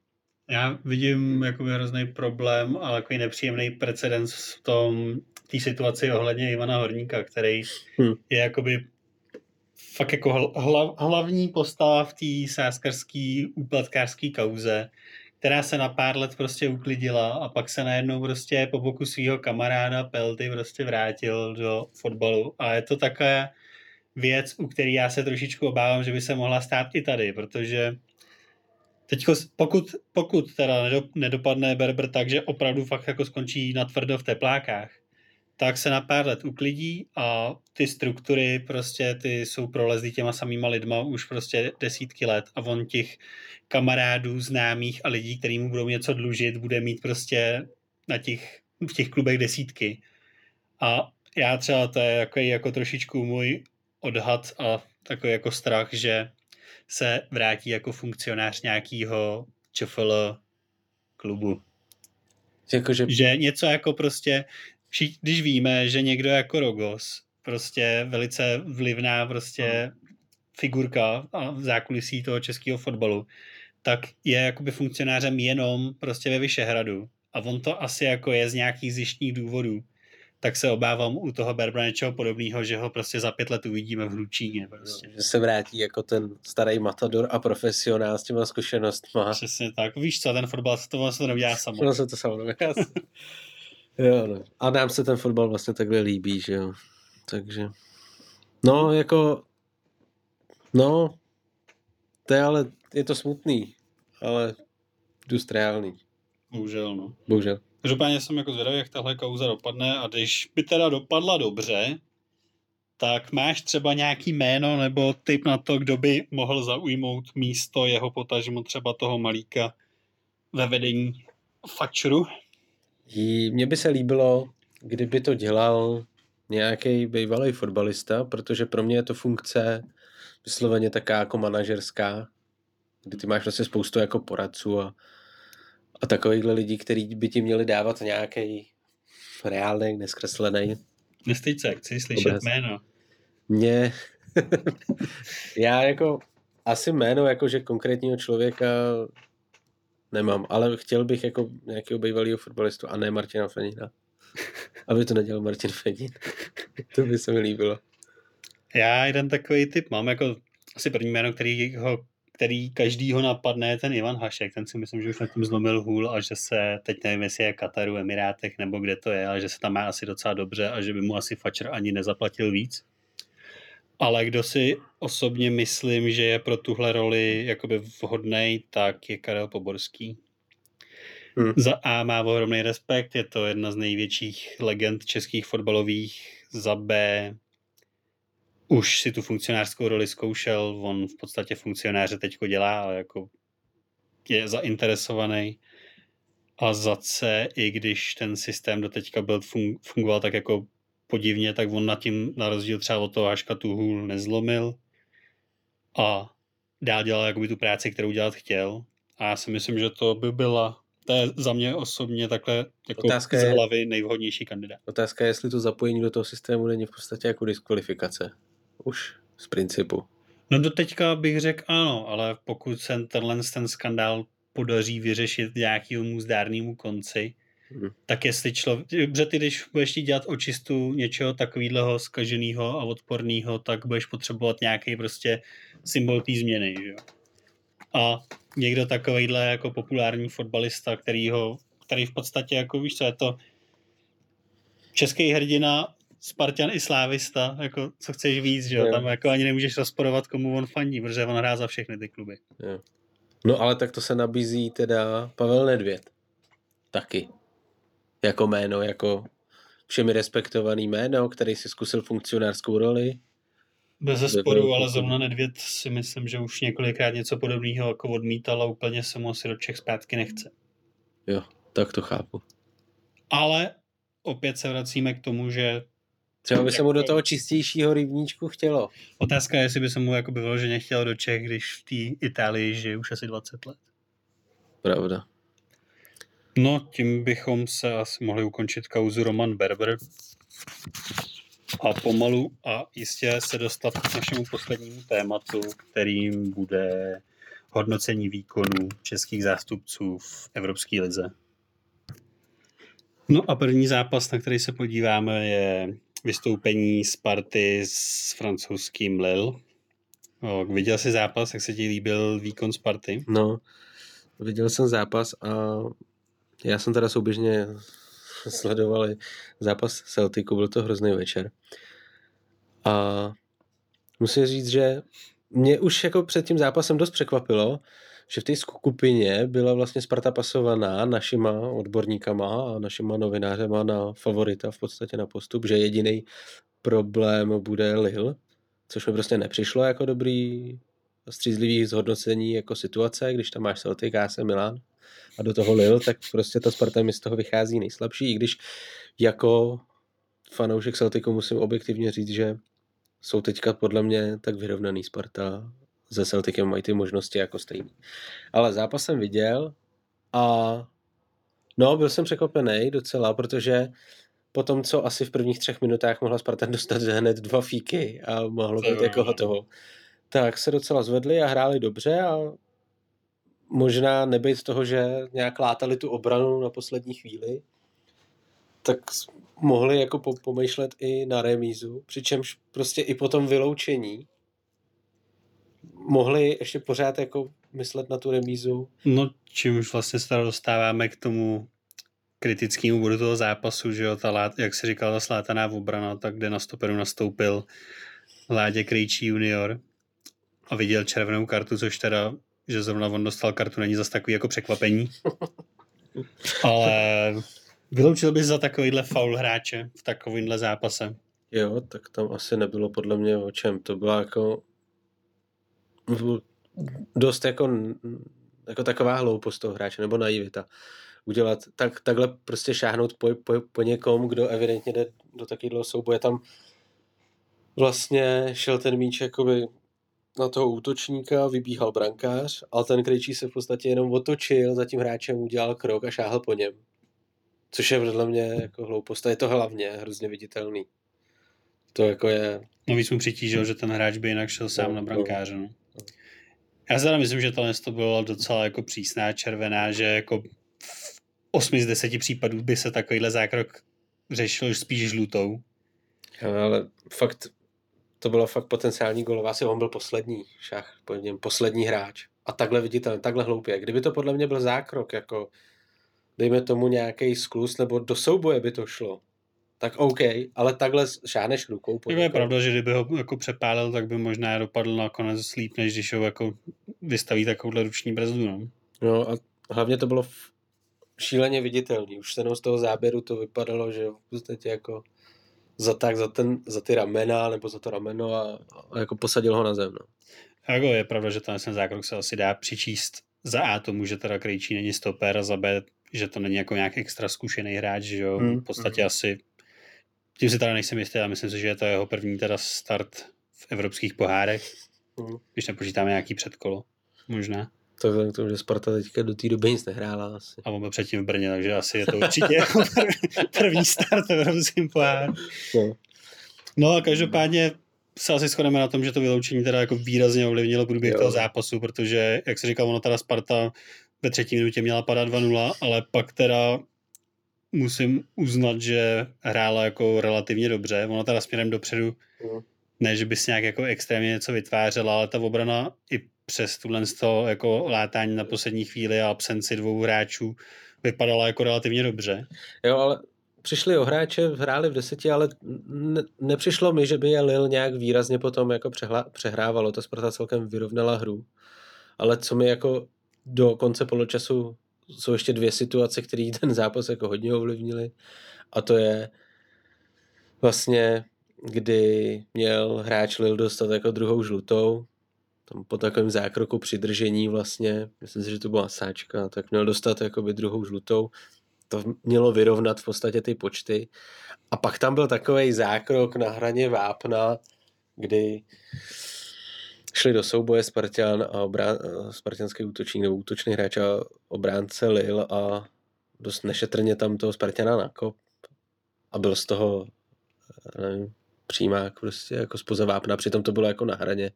Já vidím jako hrozný problém a takový nepříjemný precedens v tom, té situaci ohledně Ivana Horníka, který hmm. je jakoby fakt jako hlav, hlavní postava v té sáskarský úplatkářský kauze, která se na pár let prostě uklidila a pak se najednou prostě po boku svého kamaráda Pelty prostě vrátil do fotbalu. A je to taková věc, u který já se trošičku obávám, že by se mohla stát i tady, protože Teď pokud, pokud teda nedopadne Berber tak, že opravdu fakt jako skončí na tvrdo v teplákách, tak se na pár let uklidí a ty struktury prostě ty jsou prolezlý těma samýma lidma už prostě desítky let a on těch kamarádů, známých a lidí, kterým mu budou něco dlužit, bude mít prostě na těch, v těch klubech desítky. A já třeba to je jako, jako trošičku můj odhad a takový jako strach, že se vrátí jako funkcionář nějakého ČFL klubu. Jako, že... že něco jako prostě, když víme, že někdo jako Rogos, prostě velice vlivná prostě no. figurka a v zákulisí toho českého fotbalu, tak je jakoby funkcionářem jenom prostě ve Vyšehradu. A on to asi jako je z nějakých zjištních důvodů tak se obávám u toho Berbra něčeho podobného, že ho prostě za pět let uvidíme v Hlučíně. Prostě. Že se vrátí jako ten starý matador a profesionál s těma zkušenostma. Přesně tak. Víš co, ten fotbal se to, to neudělá samo. No se to samo jo, no. A nám se ten fotbal vlastně takhle líbí, že jo. Takže, no, jako, no, to je ale, je to smutný, ale dost reálný. Bohužel, no. Bohužel. Každopádně jsem jako zvědavý, jak tahle kauza dopadne a když by teda dopadla dobře, tak máš třeba nějaký jméno nebo typ na to, kdo by mohl zaujmout místo jeho potažmo třeba toho malíka ve vedení Fakčuru? Mně by se líbilo, kdyby to dělal nějaký bývalý fotbalista, protože pro mě je to funkce vysloveně taká jako manažerská, kdy ty máš vlastně spoustu jako poradců a a takovýchhle lidí, kteří by ti měli dávat nějaký reálný, neskreslený. Nestyď se, chci slyšet obraz. jméno. Mě, <laughs> já jako asi jméno jakože konkrétního člověka nemám, ale chtěl bych jako nějakého bývalého fotbalistu a ne Martina Fenina. <laughs> Aby to nedělal Martin Fenin. <laughs> to by se mi líbilo. Já jeden takový typ mám, jako asi první jméno, který ho který každýho napadne, ten Ivan Hašek, ten si myslím, že už nad tím zlomil hůl a že se, teď nevím, jestli je Kataru, Emirátech nebo kde to je, ale že se tam má asi docela dobře a že by mu asi Fatscher ani nezaplatil víc. Ale kdo si osobně myslím, že je pro tuhle roli jakoby vhodný, tak je Karel Poborský. Hmm. Za A má ohromný respekt, je to jedna z největších legend českých fotbalových. Za B už si tu funkcionářskou roli zkoušel, on v podstatě funkcionáře teďko dělá, ale jako je zainteresovaný. A za C, i když ten systém do teďka byl fun- fungoval tak jako podivně, tak on nad tím, na rozdíl třeba od toho Haška tu hůl nezlomil a dál dělal jakoby tu práci, kterou dělat chtěl. A já si myslím, že to by byla, to je za mě osobně takhle jako Otázka z je- hlavy nejvhodnější kandidát. Otázka je, jestli to zapojení do toho systému není v podstatě jako diskvalifikace. Už z principu. No do teďka bych řekl ano, ale pokud se tenhle ten skandál podaří vyřešit nějakému zdárnému konci, Hmm. tak jestli člověk, že ty když budeš chtít dělat očistu něčeho takového skaženého a odporného, tak budeš potřebovat nějaký prostě symbol té změny, že jo. A někdo takovýhle jako populární fotbalista, který ho, který v podstatě jako víš co je to český hrdina, Spartan i Slávista, jako co chceš víc, že jo, tam jako ani nemůžeš rozporovat, komu on fandí, protože on hrá za všechny ty kluby. Jo. No ale tak to se nabízí teda Pavel Nedvěd. Taky. Jako jméno, jako všemi respektovaný jméno, který si zkusil funkcionářskou roli. Bez zesporu, ale zrovna Nedvěd si myslím, že už několikrát něco podobného jako odmítal a úplně se mu asi do Čech zpátky nechce. Jo, tak to chápu. Ale opět se vracíme k tomu, že Třeba by se mu do toho čistějšího rybníčku chtělo. otázka je, jestli by se mu jako vyloženě chtěl do Čech, když v té Itálii žije už asi 20 let. Pravda. No, tím bychom se asi mohli ukončit kauzu Roman Berber a pomalu a jistě se dostat k našemu poslednímu tématu, kterým bude hodnocení výkonů českých zástupců v Evropské lize. No a první zápas, na který se podíváme, je vystoupení Sparty s francouzským Lille. O, viděl jsi zápas, jak se ti líbil výkon Sparty? No, viděl jsem zápas a já jsem teda souběžně sledoval zápas Celticu, byl to hrozný večer. A musím říct, že mě už jako před tím zápasem dost překvapilo, že v té skupině byla vlastně Sparta pasovaná našima odborníkama a našima novinářema na favorita v podstatě na postup, že jediný problém bude Lille, což mi prostě nepřišlo jako dobrý střízlivý zhodnocení jako situace, když tam máš Celtic, AC Milan a do toho Lille, tak prostě ta Sparta mi z toho vychází nejslabší, i když jako fanoušek Celticu musím objektivně říct, že jsou teďka podle mě tak vyrovnaný Sparta se Celticem mají ty možnosti jako stejný. Ale zápas jsem viděl a no, byl jsem překvapený docela, protože po tom, co asi v prvních třech minutách mohla Sparta dostat hned dva fíky a mohlo být jako hotovo, tak se docela zvedli a hráli dobře a možná nebejt z toho, že nějak látali tu obranu na poslední chvíli, tak mohli jako po- pomýšlet i na remízu, přičemž prostě i po tom vyloučení mohli ještě pořád jako myslet na tu remízu. No, čím už vlastně se dostáváme k tomu kritickému bodu toho zápasu, že jo, ta, lát, jak se říkal, ta slátaná obrana, tak kde na stoperu nastoupil Ládě Krejčí junior a viděl červenou kartu, což teda, že zrovna on dostal kartu, není zase takový jako překvapení. <laughs> Ale vyloučil bys za takovýhle faul hráče v takovýmhle zápase. Jo, tak tam asi nebylo podle mě o čem. To byla jako dost jako, jako taková hloupost toho hráče, nebo naivita. Udělat tak, takhle prostě šáhnout po, po, po někom, kdo evidentně jde do takového souboje. Tam vlastně šel ten míč jakoby na toho útočníka, vybíhal brankář, ale ten Krejčí se v podstatě jenom otočil, za tím hráčem udělal krok a šáhl po něm. Což je podle mě jako hloupost. A je to hlavně hrozně viditelný. To jako je... No víc mu přitížil, že ten hráč by jinak šel sám No, na no. brankáře. No. Já si myslím, že tohle to bylo docela jako přísná červená, že jako v 8 z 10 případů by se takovýhle zákrok řešil spíš žlutou. Ale fakt, to bylo fakt potenciální gol. Asi on byl poslední šach, po něm poslední hráč. A takhle viditelný, takhle hloupě. Kdyby to podle mě byl zákrok, jako dejme tomu nějaký sklus, nebo do souboje by to šlo, tak OK, ale takhle šáneš rukou. po je někom. pravda, že kdyby ho jako přepálil, tak by možná dopadl nakonec líp, než když ho jako vystaví takovouhle ruční brzdu. No. No a hlavně to bylo v, šíleně viditelný. Už jenom z toho záběru to vypadalo, že v podstatě jako zatáh za, ten, za ty ramena nebo za to rameno a, a jako posadil ho na zem. No. Jako je pravda, že ten zákrok se asi dá přičíst za A tomu, že teda Krejčí není stoper a za B, že to není jako nějak extra zkušený hráč, že jo, hmm. v podstatě hmm. asi tím si teda nejsem jistý, ale myslím si, že je to jeho první teda start v evropských pohárech, hmm. když nepočítáme nějaký předkolo, možná. To vzhledem k tomu, že Sparta teďka do té doby nic nehrála asi. A on byl předtím v Brně, takže asi je to určitě jako <laughs> první start v evropském poháru. No. no a každopádně se asi shodneme na tom, že to vyloučení teda jako výrazně ovlivnilo průběh jo. toho zápasu, protože, jak se říkal, ono teda Sparta ve třetí minutě měla padat 2-0, ale pak teda musím uznat, že hrála jako relativně dobře. Ona teda směrem dopředu, mm. ne, že by si nějak jako extrémně něco vytvářela, ale ta obrana i přes tuhle toho jako látání na poslední chvíli a absenci dvou hráčů vypadala jako relativně dobře. Jo, ale přišli o hráče, hráli v deseti, ale ne, nepřišlo mi, že by je Lil nějak výrazně potom jako přehla, přehrávalo. Ta Sparta celkem vyrovnala hru. Ale co mi jako do konce poločasu jsou ještě dvě situace, které <laughs> ten zápas jako hodně ovlivnili. A to je vlastně, kdy měl hráč Lil dostat jako druhou žlutou, tam po takovém zákroku přidržení vlastně, myslím si, že to byla sáčka, tak měl dostat jakoby druhou žlutou. To mělo vyrovnat v podstatě ty počty. A pak tam byl takový zákrok na hraně vápna, kdy šli do souboje Spartan a obrán, spartianský útočník nebo útočný hráč a obránce Lil a dost nešetrně tam toho Spartana nakop a byl z toho nevím, přímák prostě jako spoza vápna, přitom to bylo jako na hraně.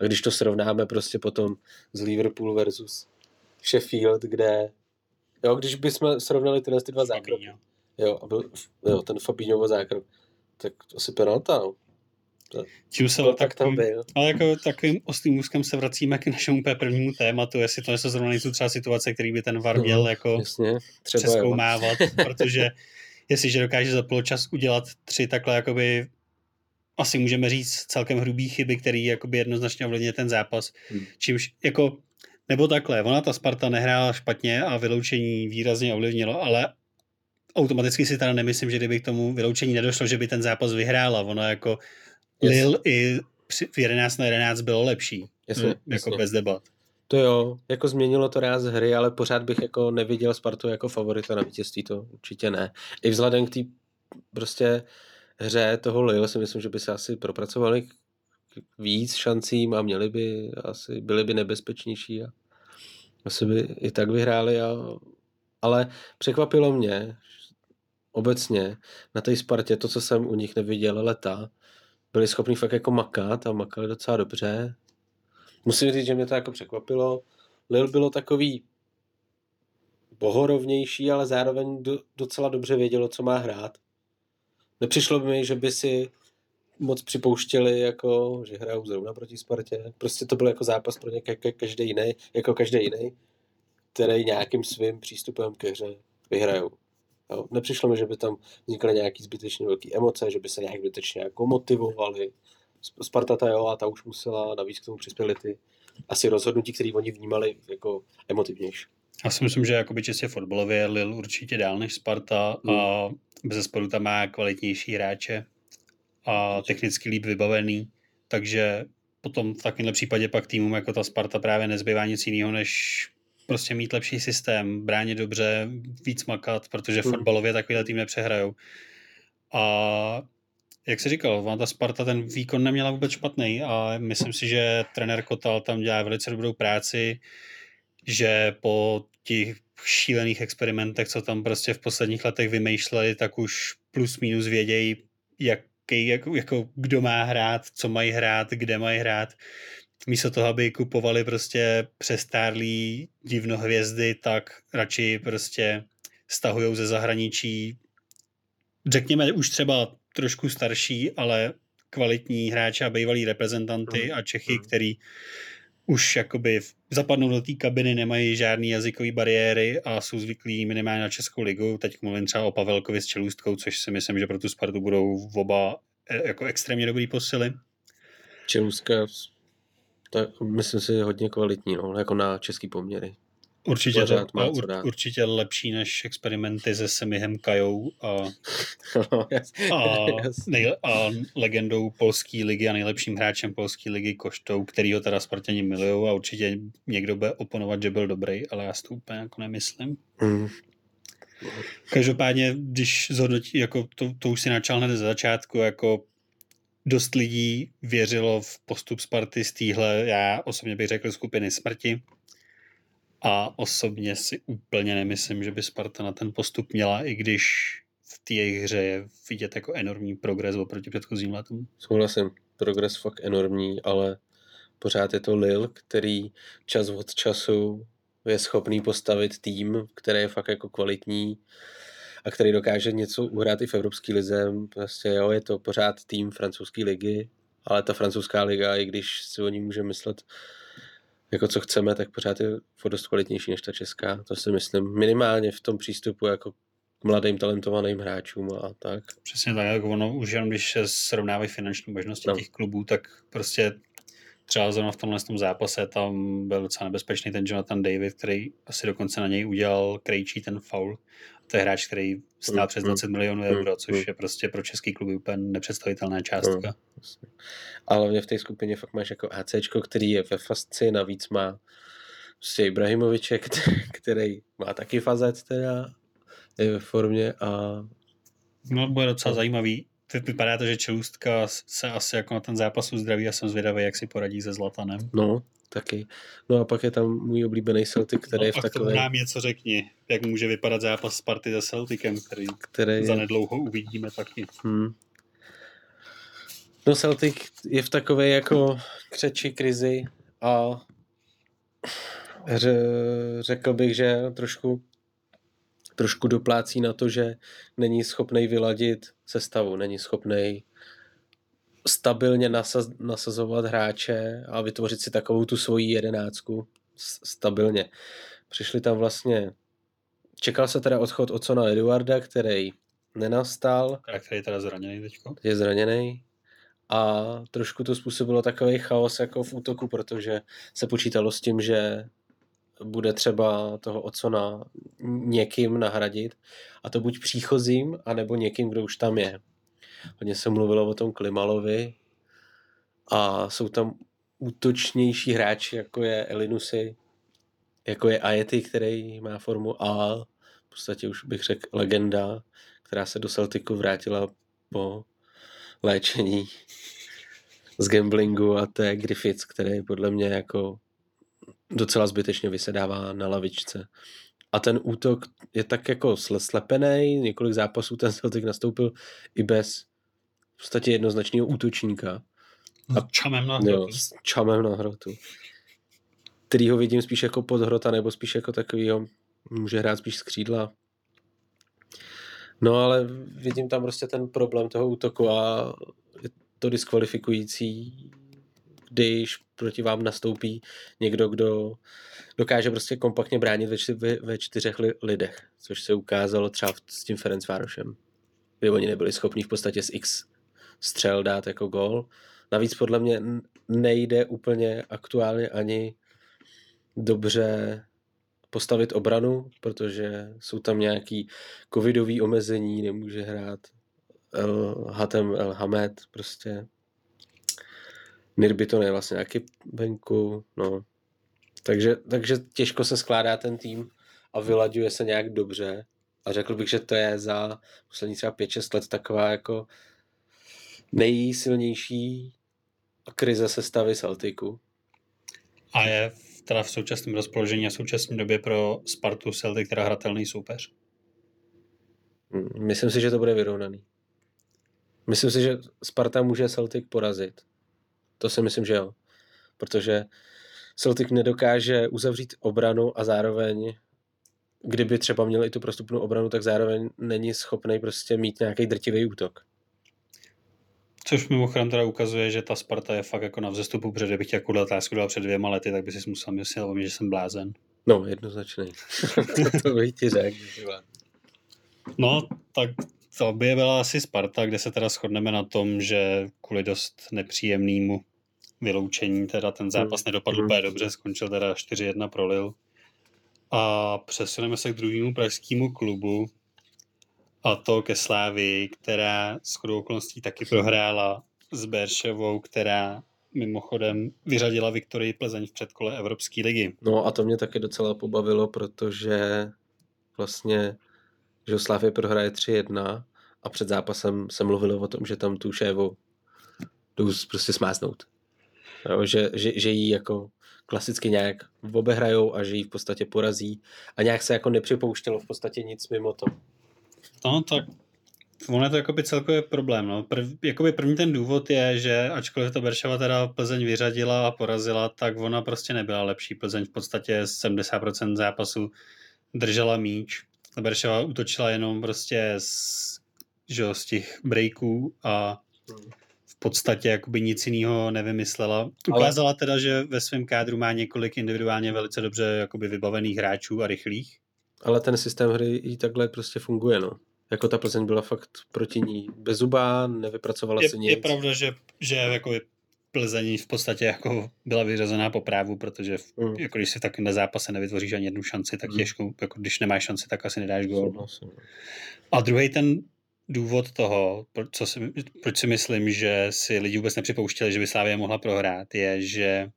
A když to srovnáme prostě potom z Liverpool versus Sheffield, kde jo, když bychom srovnali tyhle ty dva zákroky, jo, a byl, jo, ten Fabinhovo zákrok, tak asi penalta, no. Tím se no, tak tam byl. Ale jako takovým ostrým úzkem se vracíme k našemu úplně prvnímu tématu, jestli to něco zrovna nejsou třeba situace, který by ten VAR no, měl jako jasně, třeba přeskoumávat, <laughs> protože jestliže dokáže za poločas udělat tři takhle jakoby asi můžeme říct celkem hrubý chyby, který jakoby jednoznačně ovlivňuje ten zápas. Hmm. Čímž jako, nebo takhle, ona ta Sparta nehrála špatně a vyloučení výrazně ovlivnilo, ale automaticky si teda nemyslím, že kdyby k tomu vyloučení nedošlo, že by ten zápas vyhrála. Ono jako yes. Lil i v 11 na 11 bylo lepší. Jasně, jako jasně. bez debat. To jo, jako změnilo to ráz hry, ale pořád bych jako neviděl Spartu jako favorita na vítězství, to určitě ne. I vzhledem k té prostě hře toho Lille si myslím, že by se asi propracovali víc šancím a měli by, asi byli by nebezpečnější a asi by i tak vyhráli. A, ale překvapilo mě obecně na té Spartě, to, co jsem u nich neviděl leta, byli schopni fakt jako makat a makali docela dobře. Musím říct, že mě to jako překvapilo. Lil bylo takový bohorovnější, ale zároveň do, docela dobře vědělo, co má hrát. Nepřišlo by mi, že by si moc připouštěli, jako, že hrajou zrovna proti Spartě. Prostě to byl jako zápas pro ně každý jiný, jako každý jiný, který nějakým svým přístupem ke hře vyhrajou. Jo. Nepřišlo mi, že by tam vznikly nějaký zbytečně velké emoce, že by se nějak zbytečně jako motivovali. Sparta ta jo, a ta už musela navíc k tomu přispěli ty asi rozhodnutí, které oni vnímali jako emotivnější. Já si myslím, že jakoby čistě fotbalově Lil určitě dál než Sparta hmm. a bez sporu tam má kvalitnější hráče a technicky líp vybavený, takže potom v takovémhle případě pak týmům jako ta Sparta právě nezbývá nic jiného, než prostě mít lepší systém, bránit dobře, víc makat, protože hmm. fotbalově takovýhle tým nepřehrajou. A jak jsi říkal, ona ta Sparta ten výkon neměla vůbec špatný a myslím si, že trenér Kotal tam dělá velice dobrou práci, že po těch šílených experimentech, co tam prostě v posledních letech vymýšleli, tak už plus minus vědějí, jaký, jako, jako kdo má hrát, co mají hrát, kde mají hrát. Místo toho, aby kupovali prostě přestárlý divnohvězdy, tak radši prostě stahují ze zahraničí, řekněme už třeba trošku starší, ale kvalitní hráče a bývalí reprezentanty mm. a Čechy, mm. který už jakoby zapadnou do té kabiny, nemají žádný jazykový bariéry a jsou zvyklí minimálně na Českou ligu. Teď mluvím třeba o Pavelkovi s Čelůstkou, což si myslím, že pro tu Spartu budou oba e, jako extrémně dobrý posily. Čelůstka, tak myslím si, hodně kvalitní, no, jako na český poměry. Určitě, Pořád to, má ur, určitě lepší než experimenty se Semihem Kajou a, <laughs> No, a, nej, a legendou polské ligy a nejlepším hráčem polské ligy Koštou, kterýho teda Spartani milujou a určitě někdo bude oponovat, že byl dobrý, ale já si to úplně jako nemyslím. Mm. Každopádně, když zhodnotí, jako to, to už si načal hned ze začátku, jako dost lidí věřilo v postup Sparty z téhle, já osobně bych řekl, skupiny smrti. A osobně si úplně nemyslím, že by Sparta na ten postup měla, i když v té jejich hře je vidět jako enormní progres oproti předchozím letům. Souhlasím, progres fakt enormní, ale pořád je to Lil, který čas od času je schopný postavit tým, který je fakt jako kvalitní a který dokáže něco uhrát i v Evropské lize. Prostě jo, je to pořád tým francouzské ligy, ale ta francouzská liga, i když si o ní můžeme myslet jako co chceme, tak pořád je o dost kvalitnější než ta česká. To si myslím minimálně v tom přístupu jako k mladým talentovaným hráčům a tak. Přesně tak, jako ono už jenom když se srovnávají finanční možnosti No. no. těch klubů, tak prostě třeba zrovna v tomhle tom zápase tam byl docela nebezpečný ten Jonathan David, který asi dokonce na něj udělal krejčí ten foul. To je hráč, který stál Mm, přes mm, 20 milionů mm, euro, což mm. je prostě pro český kluby úplně nepředstavitelná částka. Jasně. Ale hlavně v té skupině fakt máš jako ACčko, který je ve fasci, navíc má prostě Ibrahimoviče, který, má taky fazet teda, je ve formě a No, bude docela zajímavý. Teď Vypadá to, že Čelůstka se asi jako na ten zápas uzdraví a jsem zvědavý, jak si poradí se Zlatanem. no, taky. No a pak je tam můj oblíbený Celtic, který no, je v takové, nám něco řekni, jak může vypadat zápas Sparty se Celticem, který který za je, nedlouho uvidíme taky. hmm. No Celtic je v takové jako křeči krizi a ře- řekl bych, že trošku trošku doplácí na to, že není schopný vyladit sestavu, není schopný stabilně nasaz, nasazovat hráče a vytvořit si takovou tu svoji jedenáctku stabilně. Přišli tam vlastně, čekal se teda odchod Ocona Eduarda, který nenastal, Tak který je teda zraněný teďko. je zraněný a trošku to způsobilo takový chaos jako v útoku, protože se počítalo s tím, že bude třeba toho Ocona někým nahradit a to buď příchozím, anebo někým, kdo už tam je. Hodně se mluvilo o tom Klimalovi. A jsou tam útočnější hráči, jako je Elinusy, jako je Ajety, který má formu A, v podstatě už bych řekl legenda, která se do Celticu vrátila po léčení z gamblingu. A to je Griffiths, který podle mě jako docela zbytečně vysedává na lavičce. A ten útok je tak jako sle- slepený, několik zápasů ten Celtic nastoupil i bez podstatě jednoznačného útočníka. A čamem na Jo, hrotu. s čamem na hrotu. Který ho vidím spíš jako podhrota, nebo spíš jako takovýho, může hrát spíš z křídla. No ale vidím tam prostě ten problém toho útoku a je to diskvalifikující, když proti vám nastoupí někdo, kdo dokáže prostě kompaktně bránit ve, čty, ve, čtyřech li, lidech, což se ukázalo třeba s tím Ferenc Várošem, kdy oni nebyli schopni v podstatě z X střel dát jako gol. Navíc podle mě nejde úplně aktuálně ani dobře postavit obranu, protože jsou tam nějaký covidový omezení, nemůže hrát El Hatem El Hamed, prostě Nirbiton je vlastně taky venku, no. Takže, takže těžko se skládá ten tým a vylaďuje se nějak dobře. A řekl bych, že to je za poslední třeba 5-6 let taková jako nejsilnější krize sestavy Celticu. A je v- teda v současném rozpoložení a současné době pro Spartu Celtic teda hratelný soupeř. Myslím si, že to bude vyrovnaný. Myslím si, že Sparta může Celtic porazit. To si myslím, že jo. Protože Celtic nedokáže uzavřít obranu a zároveň, kdyby třeba měl i tu prostupnou obranu, tak zároveň není schopný prostě mít nějaký drtivý útok. Což mimochodem teda ukazuje, že ta Sparta je fakt jako na vzestupu, protože kdybych takovou otázku dal před dvěma lety, tak by si musel myslet o mě, že jsem blázen. No, jednoznačný. <laughs> to bych ti řekl. No, tak to by byla asi Sparta, kde se teda shodneme na tom, že kvůli dost nepříjemnému vyloučení teda ten zápas Hmm. nedopadl Hmm. úplně dobře, skončil teda 4-1 pro Lille. A přesuneme se k druhému pražskému klubu, a to ke Slávii, která s chodou okolností taky prohrála s Berševou, která mimochodem vyřadila Viktorii Plzeň v předkole Evropské ligy. No a to mě taky docela pobavilo, protože vlastně, že Slávě prohraje 3-1 a před zápasem se mluvilo o tom, že tam tu šévu jdou prostě smáznout. Jo, že, že, že jí jako klasicky nějak obehrajou a že ji v podstatě porazí a nějak se jako nepřipouštělo v podstatě nic mimo to. No tak ono je to jakoby celkově problém. No. Prv, jakoby první ten důvod je, že ačkoliv to Beršava teda Plzeň vyřadila a porazila, tak ona prostě nebyla lepší. Plzeň v podstatě 70% zápasu držela míč. Beršava útočila jenom prostě z, že, z těch breaků a v podstatě jakoby nic jiného nevymyslela. Ukázala teda, že ve svém kádru má několik individuálně velice dobře jakoby vybavených hráčů a rychlých. Ale ten systém hry i takhle prostě funguje, no jako ta Plzeň byla fakt proti ní bezubá, nevypracovala je, se nic. Je pravda, že, že jako Plzeň v podstatě jako byla vyřazená po právu, protože v, mm. jako když si tak na zápase nevytvoříš ani jednu šanci, tak mm. těžko, jako když nemáš šanci, tak asi nedáš gól. No. A druhý ten důvod toho, co si, proč si myslím, že si lidi vůbec nepřipouštěli, že by Slávě mohla prohrát, je, že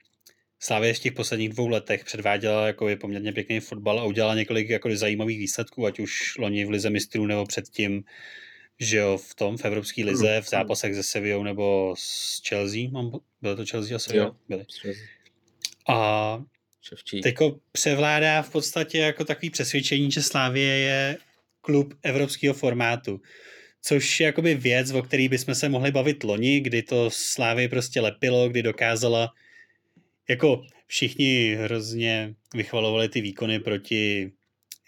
Slávě v těch posledních dvou letech předváděla jako je poměrně pěkný fotbal a udělala několik jako zajímavých výsledků, ať už loni v Lize mistrů nebo předtím, že jo, v tom, v Evropské mm, lize, v mm. zápasech se Sevillou nebo s Chelsea, mám, bylo to Chelsea a Sevilla? Byly. A teďko převládá v podstatě jako takový přesvědčení, že Slávie je klub evropského formátu. Což je jakoby věc, o který bychom se mohli bavit loni, kdy to Slávě prostě lepilo, kdy dokázala jako všichni hrozně vychvalovali ty výkony proti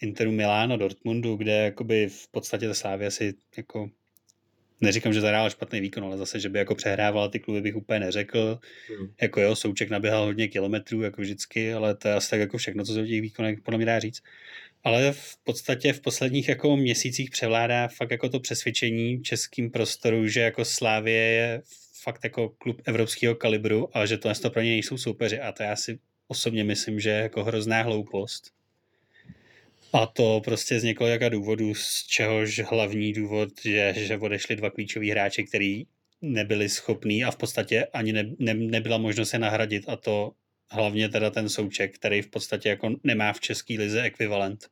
Interu Milán a Dortmundu, kde jakoby v podstatě ta Slávia si jako neříkám, že zahrála špatný výkon, ale zase, že by jako přehrávala ty kluby, bych úplně neřekl. Hmm. Jako jo, Souček naběhal hodně kilometrů, jako vždycky, ale to je asi tak jako všechno, co se o těch výkonech podle mě dá říct. Ale v podstatě v posledních jako měsících převládá fakt jako to přesvědčení českým prostoru, že jako Slávie je fakt jako klub evropského kalibru a že to, to pro ně nejsou soupeři a to já si osobně myslím, že je jako hrozná hloupost. A to prostě z několika důvodů, z čehož hlavní důvod je, že odešli dva klíčoví hráči, který nebyli schopní a v podstatě ani ne, ne, nebyla možnost se nahradit a to hlavně teda ten souček, který v podstatě jako nemá v české lize ekvivalent.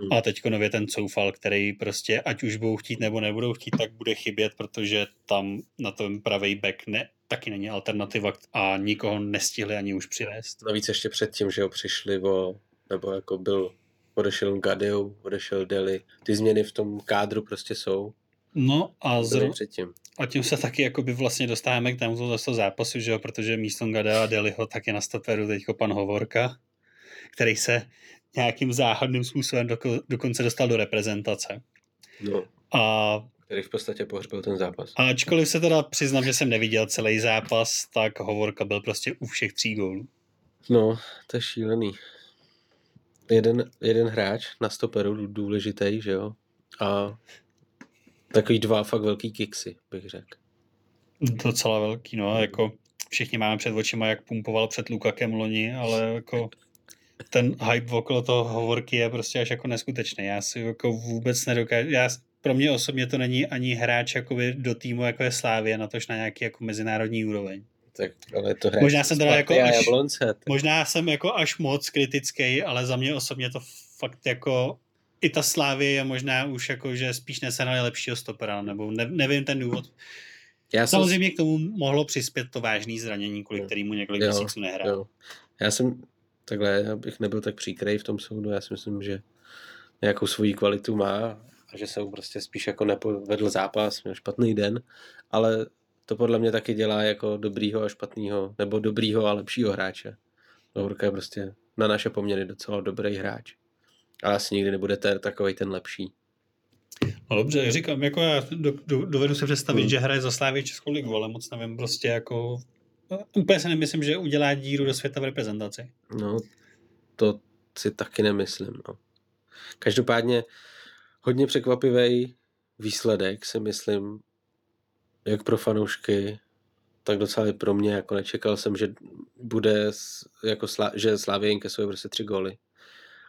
Hmm. A teď nově ten Coufal, který prostě, ať už budou chtít nebo nebudou chtít, tak bude chybět, protože tam na tom pravý back ne, taky není alternativa a nikoho nestihli ani už přivést. Navíc ještě předtím, že ho přišli o, nebo jako byl, odešel Gadeu, odešel Deli. Ty změny v tom kádru prostě jsou. No a, předtím. a tím se taky jakoby vlastně dostáváme k tomu zase zápasu, že jo, protože místo Gadea a Deliho tak je na stoperu teďko pan Hovorka, který se nějakým záhadným způsobem doko, dokonce dostal do reprezentace. No. A který v podstatě pohřbil ten zápas. A ačkoliv se teda přiznám, že jsem neviděl celý zápas, tak Hovorka byl prostě u všech tří gólů. No, to je šílený. Jeden, jeden hráč na stoperu důležitý, že jo? A takový dva fakt velký kiksy, bych řekl. Docela velký, no, jako všichni máme před očima, jak pumpoval před Lukakem loni, ale jako ten hype okolo toho hovorky je prostě až jako neskutečný. Já si jako vůbec nedokážu, já, pro mě osobně to není ani hráč jakoby do týmu, jako je Slávě, na tož na nějaký jako mezinárodní úroveň. Tak, ale to hráč možná jsem teda jako až, Jablonce, možná jsem jako až moc kritický, ale za mě osobně to fakt jako i ta Slávě je možná už jako, že spíš nesenali lepšího stopera, nebo ne, nevím ten důvod. Já Samozřejmě jsem... k tomu mohlo přispět to vážné zranění, kvůli kterému několik jo, měsíců nehrál. Já jsem takhle, abych nebyl tak příkrej v tom soudu, já si myslím, že nějakou svoji kvalitu má a že se mu prostě spíš jako nepovedl zápas, měl špatný den, ale to podle mě taky dělá jako dobrýho a špatného, nebo dobrýho a lepšího hráče. Lourka je prostě na naše poměry docela dobrý hráč. Ale asi nikdy nebude ten, takový ten lepší. No dobře, říkám, jako já do, do, dovedu se představit, hmm. že hraje za Slávě Českou ligu, ale moc nevím prostě jako Úplně si nemyslím, že udělá díru do světa v reprezentaci. No, to si taky nemyslím. No. Každopádně hodně překvapivý výsledek si myslím, jak pro fanoušky, tak docela i pro mě, jako nečekal jsem, že bude, jako slá, že Slávě inkasuje prostě tři góly.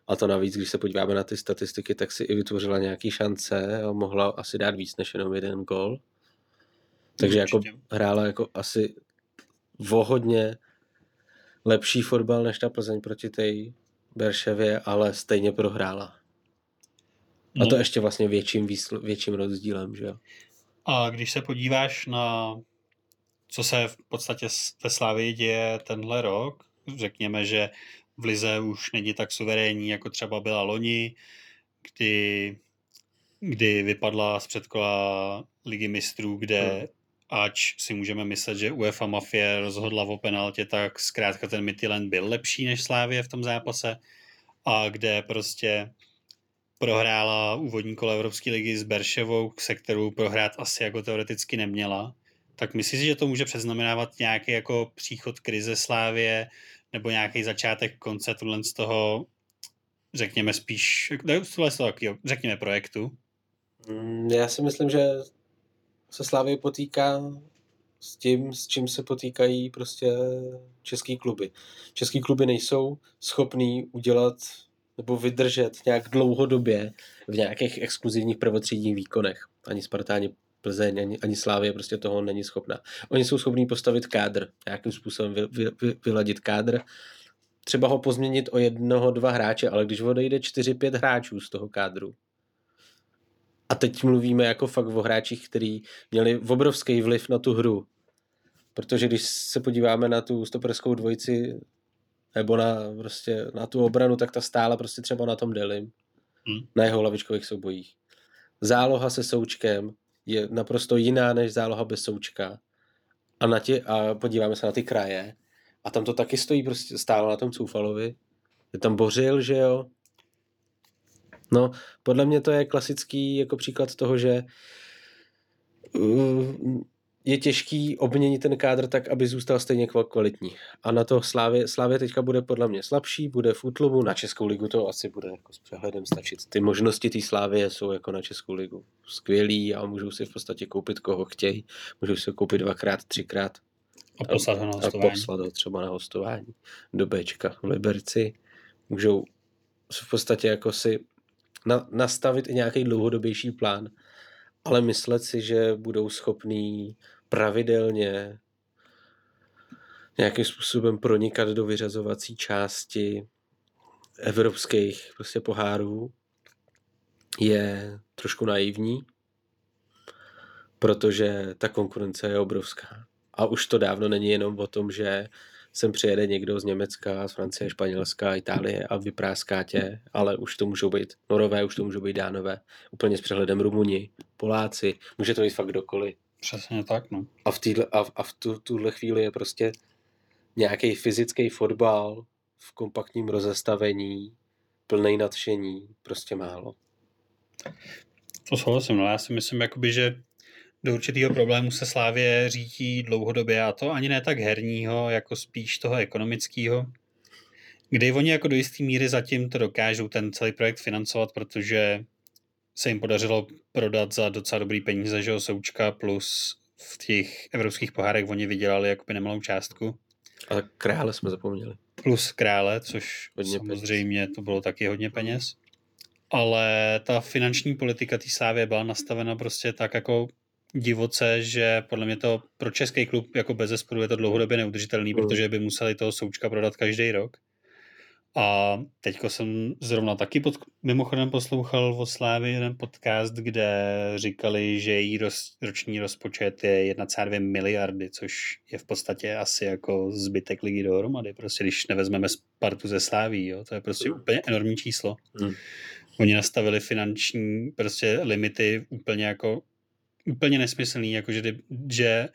A to navíc, když se podíváme na ty statistiky, tak si i vytvořila nějaký šance a mohla asi dát víc než jenom jeden gol. Takže jako hrála jako asi vohodně lepší fotbal než ta Plzeň proti té Berševě, ale stejně prohrála. No. A to no. ještě vlastně větším, výsl- větším rozdílem, že jo. A když se podíváš na co se v podstatě ve Slávii děje tenhle rok, řekněme, že v Lize už není tak suverénní, jako třeba byla loni, kdy, kdy vypadla z předkola ligy mistrů, kde hmm. Ač si můžeme myslet, že UEFA Mafie rozhodla o penaltě, tak zkrátka ten Midtjylland byl lepší než Slávie v tom zápase a kde prostě prohrála úvodní kolo Evropské ligy s Berševou, se kterou prohrát asi jako teoreticky neměla. Tak myslíš, že to může předznamenávat nějaký jako příchod krize Slávě nebo nějaký začátek konce tohle z toho, řekněme spíš, tohle z toho, řekněme projektu? Mm, já si myslím, že se Slávě potýká s tím, s čím se potýkají prostě český kluby. Český kluby nejsou schopný udělat nebo vydržet nějak dlouhodobě v nějakých exkluzivních prvotřídních výkonech. Ani Spartáni Plzeň, ani, ani Slávě prostě toho není schopná. Oni jsou schopní postavit kádr, nějakým způsobem vy, vy, vy, vyladit kádr, třeba ho pozměnit o jednoho, dva hráče, ale když odejde čtyři, pět hráčů z toho kádru, a teď mluvíme jako fakt o hráčích, kteří měli obrovský vliv na tu hru. Protože když se podíváme na tu stoperskou dvojici nebo na, prostě, na tu obranu, tak ta stála prostě třeba na tom Delim. Hmm. Na jeho lavičkových soubojích. Záloha se Součkem je naprosto jiná než záloha bez Součka. A, na tě, a podíváme se na ty kraje. A tam to taky stojí prostě stálo na tom Coufalovi. Je tam Bořil, že jo? No, podle mě to je klasický jako příklad toho, že uh, je těžký obměnit ten kádr tak, aby zůstal stejně kvalitní. A na to Slávě, Slávě teďka bude podle mě slabší, bude v útlumu, na Českou ligu to asi bude jako s přehledem stačit. Ty možnosti té Slávě jsou jako na Českou ligu skvělý a můžou si v podstatě koupit koho chtějí. Můžou si koupit dvakrát, třikrát. A poslat ho na hostování. A poslat ho třeba na hostování do Bčka v Liberci. Můžou v podstatě jako si na, nastavit i nějaký dlouhodobější plán, ale myslet si, že budou schopní pravidelně nějakým způsobem pronikat do vyřazovací části evropských prostě pohárů je trošku naivní, protože ta konkurence je obrovská. A už to dávno není jenom o tom, že sem přijede někdo z Německa, z Francie, Španělska, Itálie a vypráská tě, ale už to můžou být Norové, už to můžou být Dánové, úplně s přehledem Rumuni, Poláci, může to být fakt kdokoliv. Přesně tak, no. A v, týhle, a, a v tu, tuhle chvíli je prostě nějaký fyzický fotbal v kompaktním rozestavení, plný nadšení, prostě málo. To souhlasím, no já si myslím, jakoby, že do určitého problému se Slávě řítí dlouhodobě a to ani ne tak herního, jako spíš toho ekonomického, kdy oni jako do jisté míry zatím to dokážou ten celý projekt financovat, protože se jim podařilo prodat za docela dobrý peníze, že jo, Součka plus v těch evropských pohárech oni vydělali jakoby nemalou částku. A krále jsme zapomněli. Plus krále, což hodně samozřejmě peněz. to bylo taky hodně peněz. Ale ta finanční politika té Slávě byla nastavena prostě tak jako divoce, že podle mě to pro český klub jako bez zesporu je to dlouhodobě neudržitelný, mm. protože by museli toho Součka prodat každý rok. A teďko jsem zrovna taky pod, mimochodem poslouchal o Slávy jeden podcast, kde říkali, že její roz, roční rozpočet je 1,2 miliardy, což je v podstatě asi jako zbytek ligy dohromady. Prostě když nevezmeme Spartu ze Sláví, jo, to je prostě mm. úplně enormní číslo. Mm. Oni nastavili finanční prostě limity úplně jako úplně nesmyslný, jako že, že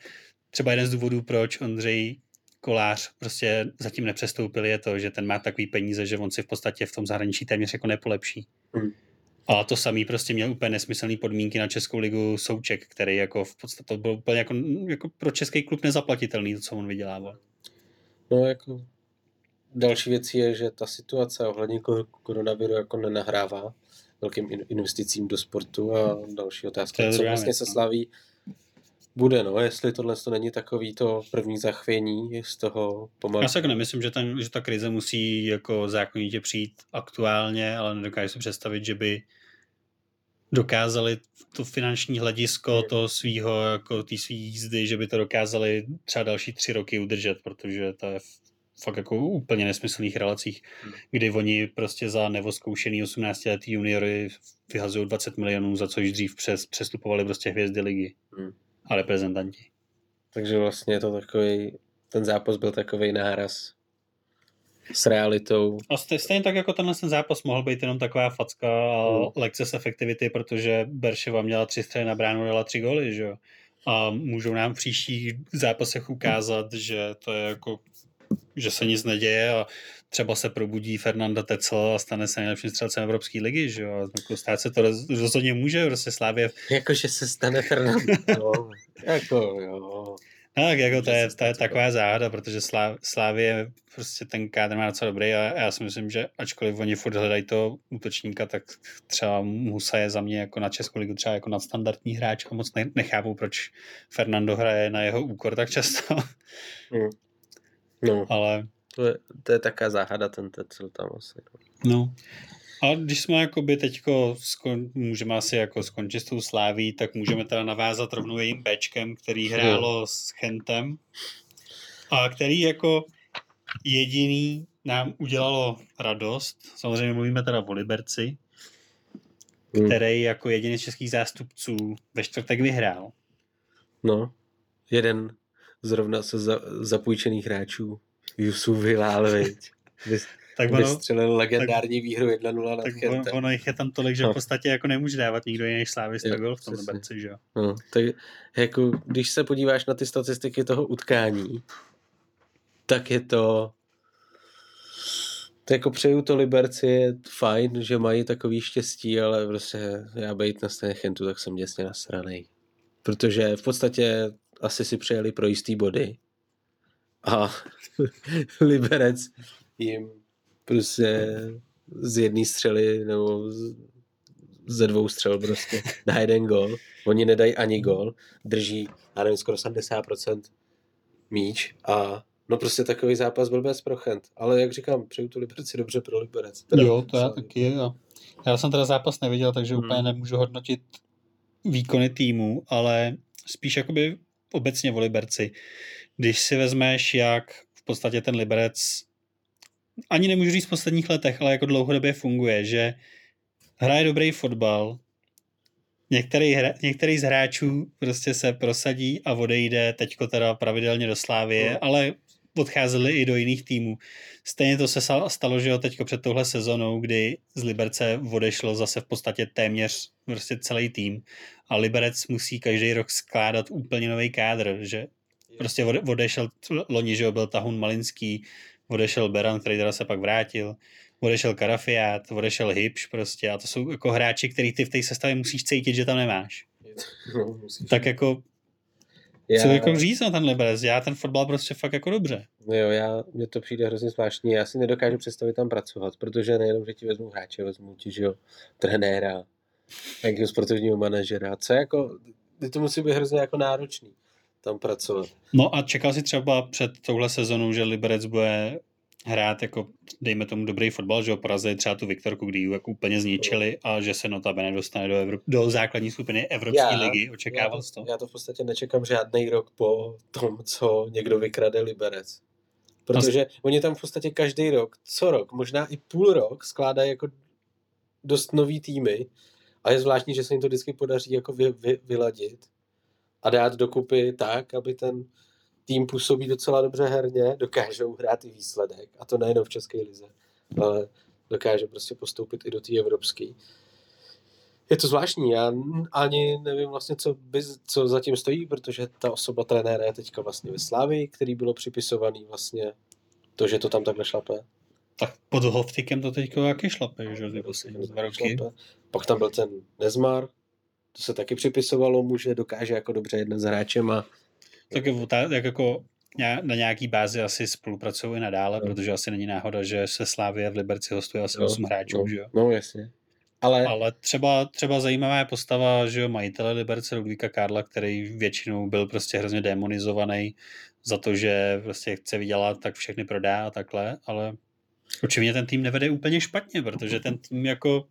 třeba jeden z důvodů, proč Ondřej Kolář prostě zatím nepřestoupil, je to, že ten má takový peníze, že on si v podstatě v tom zahraničí téměř jako nepolepší. Hmm. A to samý prostě měl úplně nesmyslné podmínky na Českou ligu Souček, který jako v podstatě to byl úplně jako, jako pro český klub nezaplatitelný, to, co on vydělával. No jako další věc je, že ta situace ohledně koronaviru jako nenahrává velkým investicím do sportu a další otázka. Co vlastně se slaví Bude, no, jestli tohle to není takový to první zachvění z toho pomalu. Já se tak nemyslím, že, ten, že ta krize musí jako zákonitě přijít aktuálně, ale nedokážu si představit, že by dokázali to finanční hledisko Hmm. toho svýho, jako té svý jízdy, že by to dokázali třeba další tři roky udržet, protože to je fakt jako úplně nesmyslných relacích, Hmm. kdy oni prostě za nevoskoušený 18-letý juniory vyhazují 20 milionů, za což dřív přes, přestupovali prostě hvězdy ligy Hmm. a reprezentanti. Takže vlastně je to takový, ten zápas byl takový náraz s realitou. A stej- stejně tak jako tenhle ten zápas mohl být jenom taková facka a Hmm. lekce z efektivity, protože Berševa měla tři střely na bránu, dala tři góly, že jo. A můžou nám v příštích zápasech ukázat, že to je jako že se nic neděje a třeba se probudí Fernanda Tecel a stane se nejlepším střelcem Evropské ligy, že jo. Jako stát se to roz- rozhodně může, prostě Slávě Jakože se stane Fernando. no, <laughs> jako jo. Tak, jako to je, to je stát taková záhada, protože Slá, Slávě prostě ten kádr má docela dobrý a já si myslím, že ačkoliv oni furt hledají to útočníka, tak třeba Musa je za mě jako na Českou ligu třeba jako nadstandardní hráč a moc ne, nechápu, proč Fernando hraje na jeho úkor tak často, Hm. No, ale to je, to je taká záhada ten Tetzel tam asi. no. no. A když jsme jakoby teďko skon, můžeme asi jako skončit s tou sláví, tak můžeme teda navázat rovnou jejím Bčkem, který hrálo s Chentem a který jako jediný nám udělalo radost. Samozřejmě mluvíme teda o Liberci, Hm. který jako jediný z českých zástupců ve čtvrtek vyhrál. No, jeden zrovna se za, zapůjčených hráčů, Yusuf Hilal, viď? <laughs> Vys, Tak ono, vystřelil legendární výhru 1-0 nad tak Chentem. ono jich je tam tolik, že No. v podstatě jako nemůže dávat nikdo jiný než Slávista gol v tom. Liberci, že jo. No, tak jako, když se podíváš na ty statistiky toho utkání, tak je to to jako přeju to Liberci, je fajn, že mají takový štěstí, ale prostě já bejt na straně Chentu, tak jsem děsně nasranej. Protože v podstatě asi si přejeli pro jistý body a <laughs> Liberec jim prostě z jedné střely nebo z, ze dvou střel prostě <laughs> dá jeden gol. Oni nedají ani gol, drží, já nevím, skoro 70% míč a no prostě takový zápas byl bez pro Chent. Ale jak říkám, přeju tu Liberci dobře pro Liberec. Teda, jo, to já taky. Jo. Já jsem teda zápas neviděl, takže Hmm. úplně nemůžu hodnotit výkony týmu, ale spíš jakoby obecně o Liberci. Když si vezmeš, jak v podstatě ten Liberec ani nemůžu říct v posledních letech, ale jako dlouhodobě funguje, že hraje dobrý fotbal, některý, hra, některý z hráčů prostě se prosadí a odejde teďko teda pravidelně do Slávie, Hmm. ale odcházeli i do jiných týmů. Stejně to se stalo, že jo, teďko před touhle sezonou, kdy z Liberce odešlo zase v podstatě téměř prostě celý tým a Liberec musí každý rok skládat úplně nový kádr, že prostě ode- odešel loni, že jo, byl Tahun Malinský, odešel Beran, který teda se pak vrátil, odešel Karafiát, odešel Hipš prostě a to jsou jako hráči, který ty v té sestavě musíš cítit, že tam nemáš. No, musíš. Tak jako, já, co jako říct na ten Liberec? Já ten fotbal prostě fakt jako dobře. Jo, já, mně to přijde hrozně zvláštní. Já si nedokážu představit tam pracovat, protože nejenom, že ti vezmu hráče, vezmu ti, že jo, trenéra, nějakého sportovního manažera. Co jako, to musí být hrozně jako náročný tam pracovat. No a čekal si třeba před touhle sezonou, že Liberec bude hrát jako, dejme tomu, dobrý fotbal, že ho porazili třeba tu Viktorku, kdy ji jako úplně zničili a že se notabene dostane do, Evro- do základní skupiny Evropské Já- ligy. Já Očekával jsi to? já to v podstatě nečekám žádný rok po tom, co někdo vykrade Liberec. Protože oni tam v podstatě každý rok, co rok, možná i půl rok skládají jako dost nový týmy a je zvláštní, že se jim to vždycky podaří jako vy, vy, vyladit a dát dokupy tak, aby ten tým působí docela dobře herně, dokážou hrát i výsledek a to nejenom v České lize, ale dokáže prostě postoupit i do té evropské. Je to zvláštní, já ani nevím vlastně, co, by, co zatím stojí, protože ta osoba trenéra je teďka vlastně ve Slávii, který bylo připisovaný vlastně to, že to tam takhle šlape. Tak pod Hovtikem to teďko jaký šlape, že jo, ty poslední dva roky. Šlape. Pak tam byl ten Nezmar, to se taky připisovalo mu, že dokáže jako dobře jednat s hráčem a Tak jak jako ně- na nějaký bázi asi spolupracují nadále, No. protože asi není náhoda, že se Slávě v Liberci hostuje asi 8 hráčů, no, že jo. no jasně. Ale, ale třeba, třeba zajímavá je postava, že jo, majitele Liberce Ludvíka Karla, který většinou byl prostě hrozně demonizovaný za to, že prostě chce vydělat, tak všechny prodá a takhle, ale určitě ten tým nevede úplně špatně, protože ten tým jako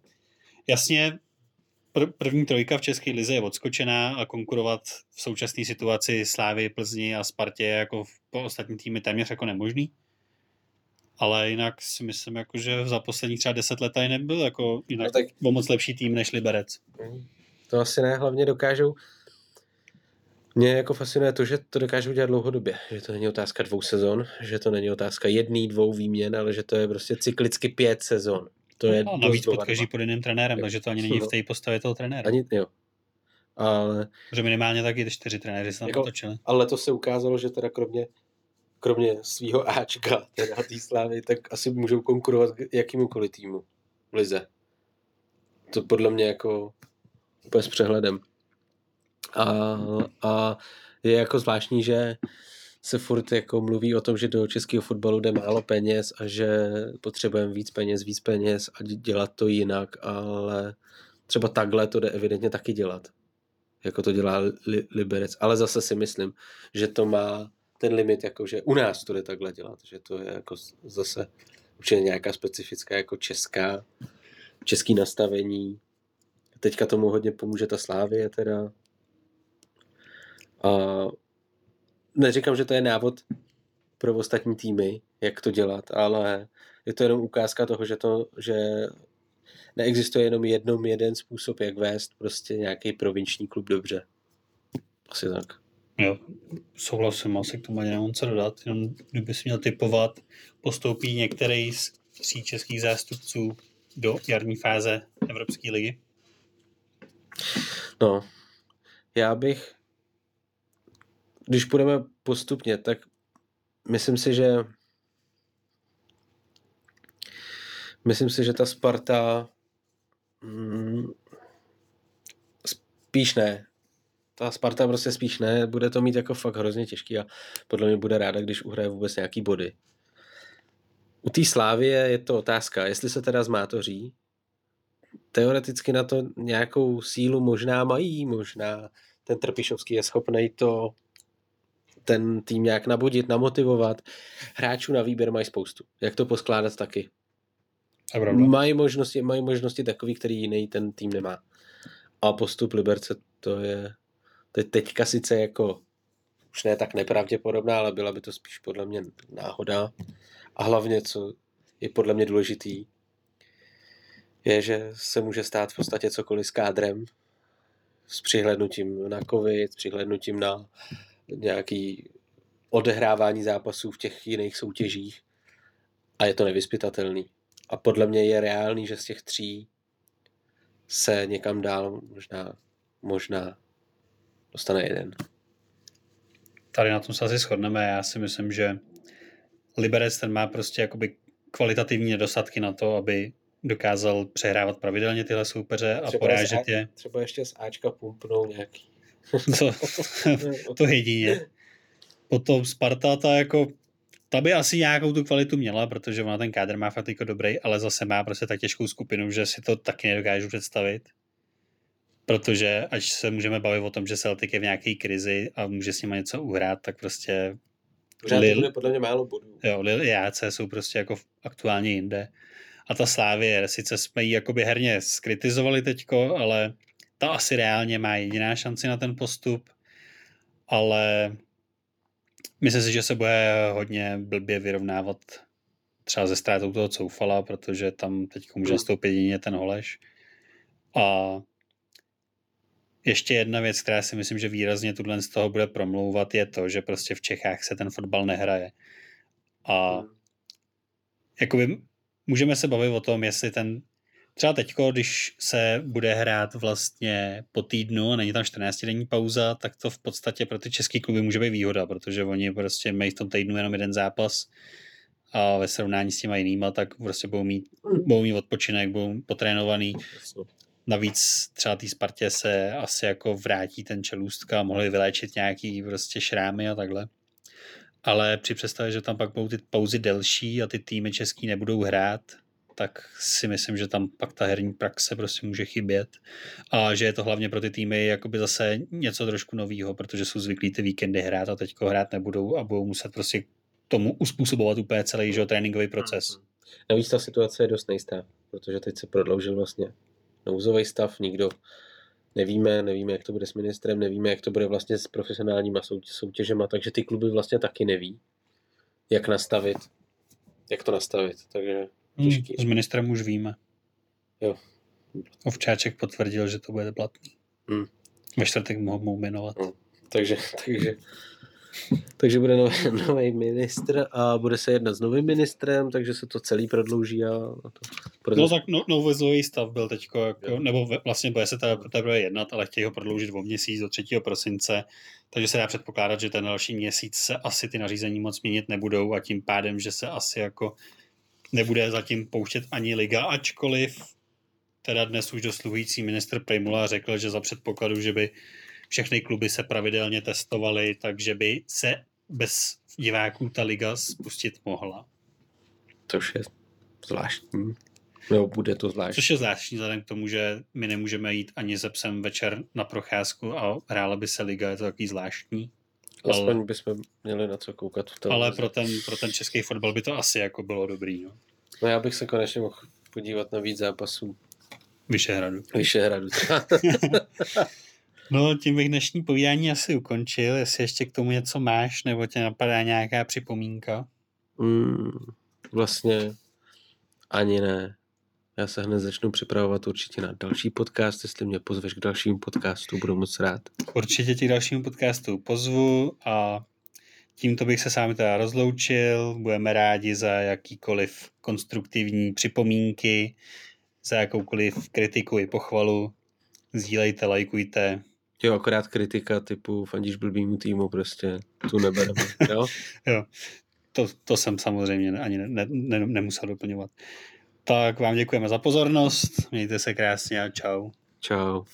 jasně pr- první trojka v České lize je odskočená a konkurovat v současné situaci Slávy, Plzni a Spartě jako v ostatní týmy téměř jako nemožný. Ale jinak si myslím, jako, že za posledních třeba deset let tady nebyl jako jinak no tak... moc lepší tým než Liberec. To asi ne, hlavně dokážou mě jako fascinuje to, že to dokážou dělat dlouhodobě, že to není otázka dvou sezon, že to není otázka jedný, dvou výměn, ale že to je prostě cyklicky pět sezon. To je no, navíc pod každý pod jiným trenérem, jo. takže to ani není v té postavě toho trenéra. Ani, jo. Ale... Že minimálně taky čtyři trenéři se jako, potočili. Ale to se ukázalo, že teda kromě, kromě svého Ačka, teda té slávy, tak asi můžou konkurovat jakýmukoliv týmu v lize. To podle mě jako úplně s přehledem. A, a je jako zvláštní, že se furt jako mluví o tom, že do českého fotbalu jde málo peněz a že potřebujeme víc peněz, víc peněz a dělat to jinak, ale třeba takhle to jde evidentně taky dělat, jako to dělá li, Liberec. Ale zase si myslím, že to má ten limit, jako že u nás to jde takhle dělat, že to je jako zase určitě nějaká specifická jako česká, český nastavení. Teďka tomu hodně pomůže ta Slávie teda, a neříkám, že to je návod pro ostatní týmy, jak to dělat, ale je to jenom ukázka toho, že, to, že neexistuje jenom jednom jeden způsob, jak vést prostě nějaký provinční klub dobře. Asi tak. Jo, souhlasím, asi k tomu ani nemám co dodat, jenom kdyby si měl typovat, postoupí některý z tří českých zástupců do jarní fáze Evropské ligy? No, já bych když půjdeme postupně, tak myslím si, že myslím si, že ta Sparta mm, spíš ne. Ta Sparta prostě spíš ne, bude to mít jako fakt hrozně těžký a podle mě bude ráda, když uhraje vůbec nějaký body. U té Slávie je to otázka, jestli se teda zmátoří. Teoreticky na to nějakou sílu možná mají, možná ten Trpišovský je schopný to ten tým nějak nabudit, namotivovat. Hráčů na výběr mají spoustu. Jak to poskládat taky. Mají možnosti, mají možnosti takový, který jiný ten tým nemá. A postup Liberce to je, to je teďka sice jako už ne tak nepravděpodobná, ale byla by to spíš podle mě náhoda. A hlavně, co je podle mě důležitý, je, že se může stát v podstatě cokoliv s kádrem, s přihlednutím na covid, s přihlednutím na nějaký odehrávání zápasů v těch jiných soutěžích a je to nevyspytatelný. A podle mě je reálný, že z těch tří se někam dál možná, možná dostane jeden. Tady na tom se asi shodneme. Já si myslím, že Liberec ten má prostě jakoby kvalitativní nedostatky na to, aby dokázal přehrávat pravidelně tyhle soupeře a třeba porážet je. Třeba ještě z Ačka pumpnou nějaký <laughs> to, <laughs> to jedině. Potom Sparta, ta jako, ta by asi nějakou tu kvalitu měla, protože ona ten kádr má fakt jako dobrý, ale zase má prostě tak těžkou skupinu, že si to taky nedokážu představit. Protože ať se můžeme bavit o tom, že Celtic je v nějaké krizi a může s nimi něco uhrát, tak prostě Pořád Lil, bude podle mě málo bodů. Jo, Lil i AC jsou prostě jako aktuálně jinde. A ta Slávie, sice jsme ji jakoby herně skritizovali teďko, ale ta asi reálně má jediná šanci na ten postup, ale myslím si, že se bude hodně blbě vyrovnávat třeba ze ztrátou toho Coufala, protože tam teď může nastoupit jedině ten Holeš. A ještě jedna věc, která si myslím, že výrazně tuhle z toho bude promlouvat, je to, že prostě v Čechách se ten fotbal nehraje. A hmm. jakoby můžeme se bavit o tom, jestli ten Třeba teď, když se bude hrát vlastně po týdnu, není tam 14 denní pauza, tak to v podstatě pro ty české kluby může být výhoda, protože oni prostě mají v tom týdnu jenom jeden zápas a ve srovnání s těma jinýma, tak prostě budou mít, budou mít odpočinek, budou potrénovaný. Navíc třeba té Spartě se asi jako vrátí ten čelůstka a mohli vyléčit nějaký prostě šrámy a takhle. Ale při představě, že tam pak budou ty pauzy delší a ty týmy český nebudou hrát, tak si myslím, že tam pak ta herní praxe prostě může chybět. A že je to hlavně pro ty týmy jakoby zase něco trošku novýho, protože jsou zvyklí ty víkendy hrát a teďko hrát nebudou a budou muset prostě tomu uspůsobovat úplně celý že, tréninkový proces. Mhm. Navíc ta situace je dost nejistá, protože teď se prodloužil vlastně nouzový stav, nikdo nevíme, nevíme, jak to bude s ministrem, nevíme, jak to bude vlastně s profesionálníma soutěžema, takže ty kluby vlastně taky neví, jak nastavit, jak to nastavit, takže Hmm, těžký. s ministrem už víme. Jo. Ovčáček potvrdil, že to bude platný. Hmm. Ve čtvrtek mohou jmenovat. Hmm. Takže, takže, takže bude nový, nový ministr a bude se jednat s novým ministrem, takže se to celý prodlouží a, a to, proto, No tak no, nouzový stav byl teďko, jako, nebo vlastně bude se teprve jednat, ale chtějí ho prodloužit o měsíc do 3. prosince, takže se dá předpokládat, že ten další měsíc se asi ty nařízení moc měnit nebudou a tím pádem, že se asi jako nebude zatím pouštět ani liga, ačkoliv teda dnes už dosluhující ministr Primula řekl, že za předpokladu, že by všechny kluby se pravidelně testovaly, takže by se bez diváků ta liga spustit mohla. což je zvláštní. No, bude to zvláštní. Což je zvláštní vzhledem k tomu, že my nemůžeme jít ani se psem večer na procházku a hrála by se liga, je to takový zvláštní. Aspoň bychom měli na co koukat v televizi. Ale pro ten, pro ten český fotbal by to asi jako bylo dobrý. No. No já bych se konečně mohl podívat na víc zápasů Vyšehradu. Vyšehradu. <laughs> No, tím bych dnešní povídání asi ukončil. Jestli ještě k tomu něco máš, nebo tě napadá nějaká připomínka. mm, vlastně ani ne. Já se hned začnu připravovat určitě na další podcast, jestli mě pozveš k dalšímu podcastu, budu moc rád. Určitě ti k dalšímu podcastu pozvu a tímto bych se s vámi teda rozloučil. Budeme rádi za jakýkoliv konstruktivní připomínky, za jakoukoliv kritiku i pochvalu. Sdílejte, lajkujte. Jo, akorát kritika typu fandíš blbýmu týmu, prostě tu nebereme, jo? <laughs> Jo, to, to jsem samozřejmě ani ne, ne, ne, nemusel doplňovat. Tak vám děkujeme za pozornost, mějte se krásně a čau. Čau.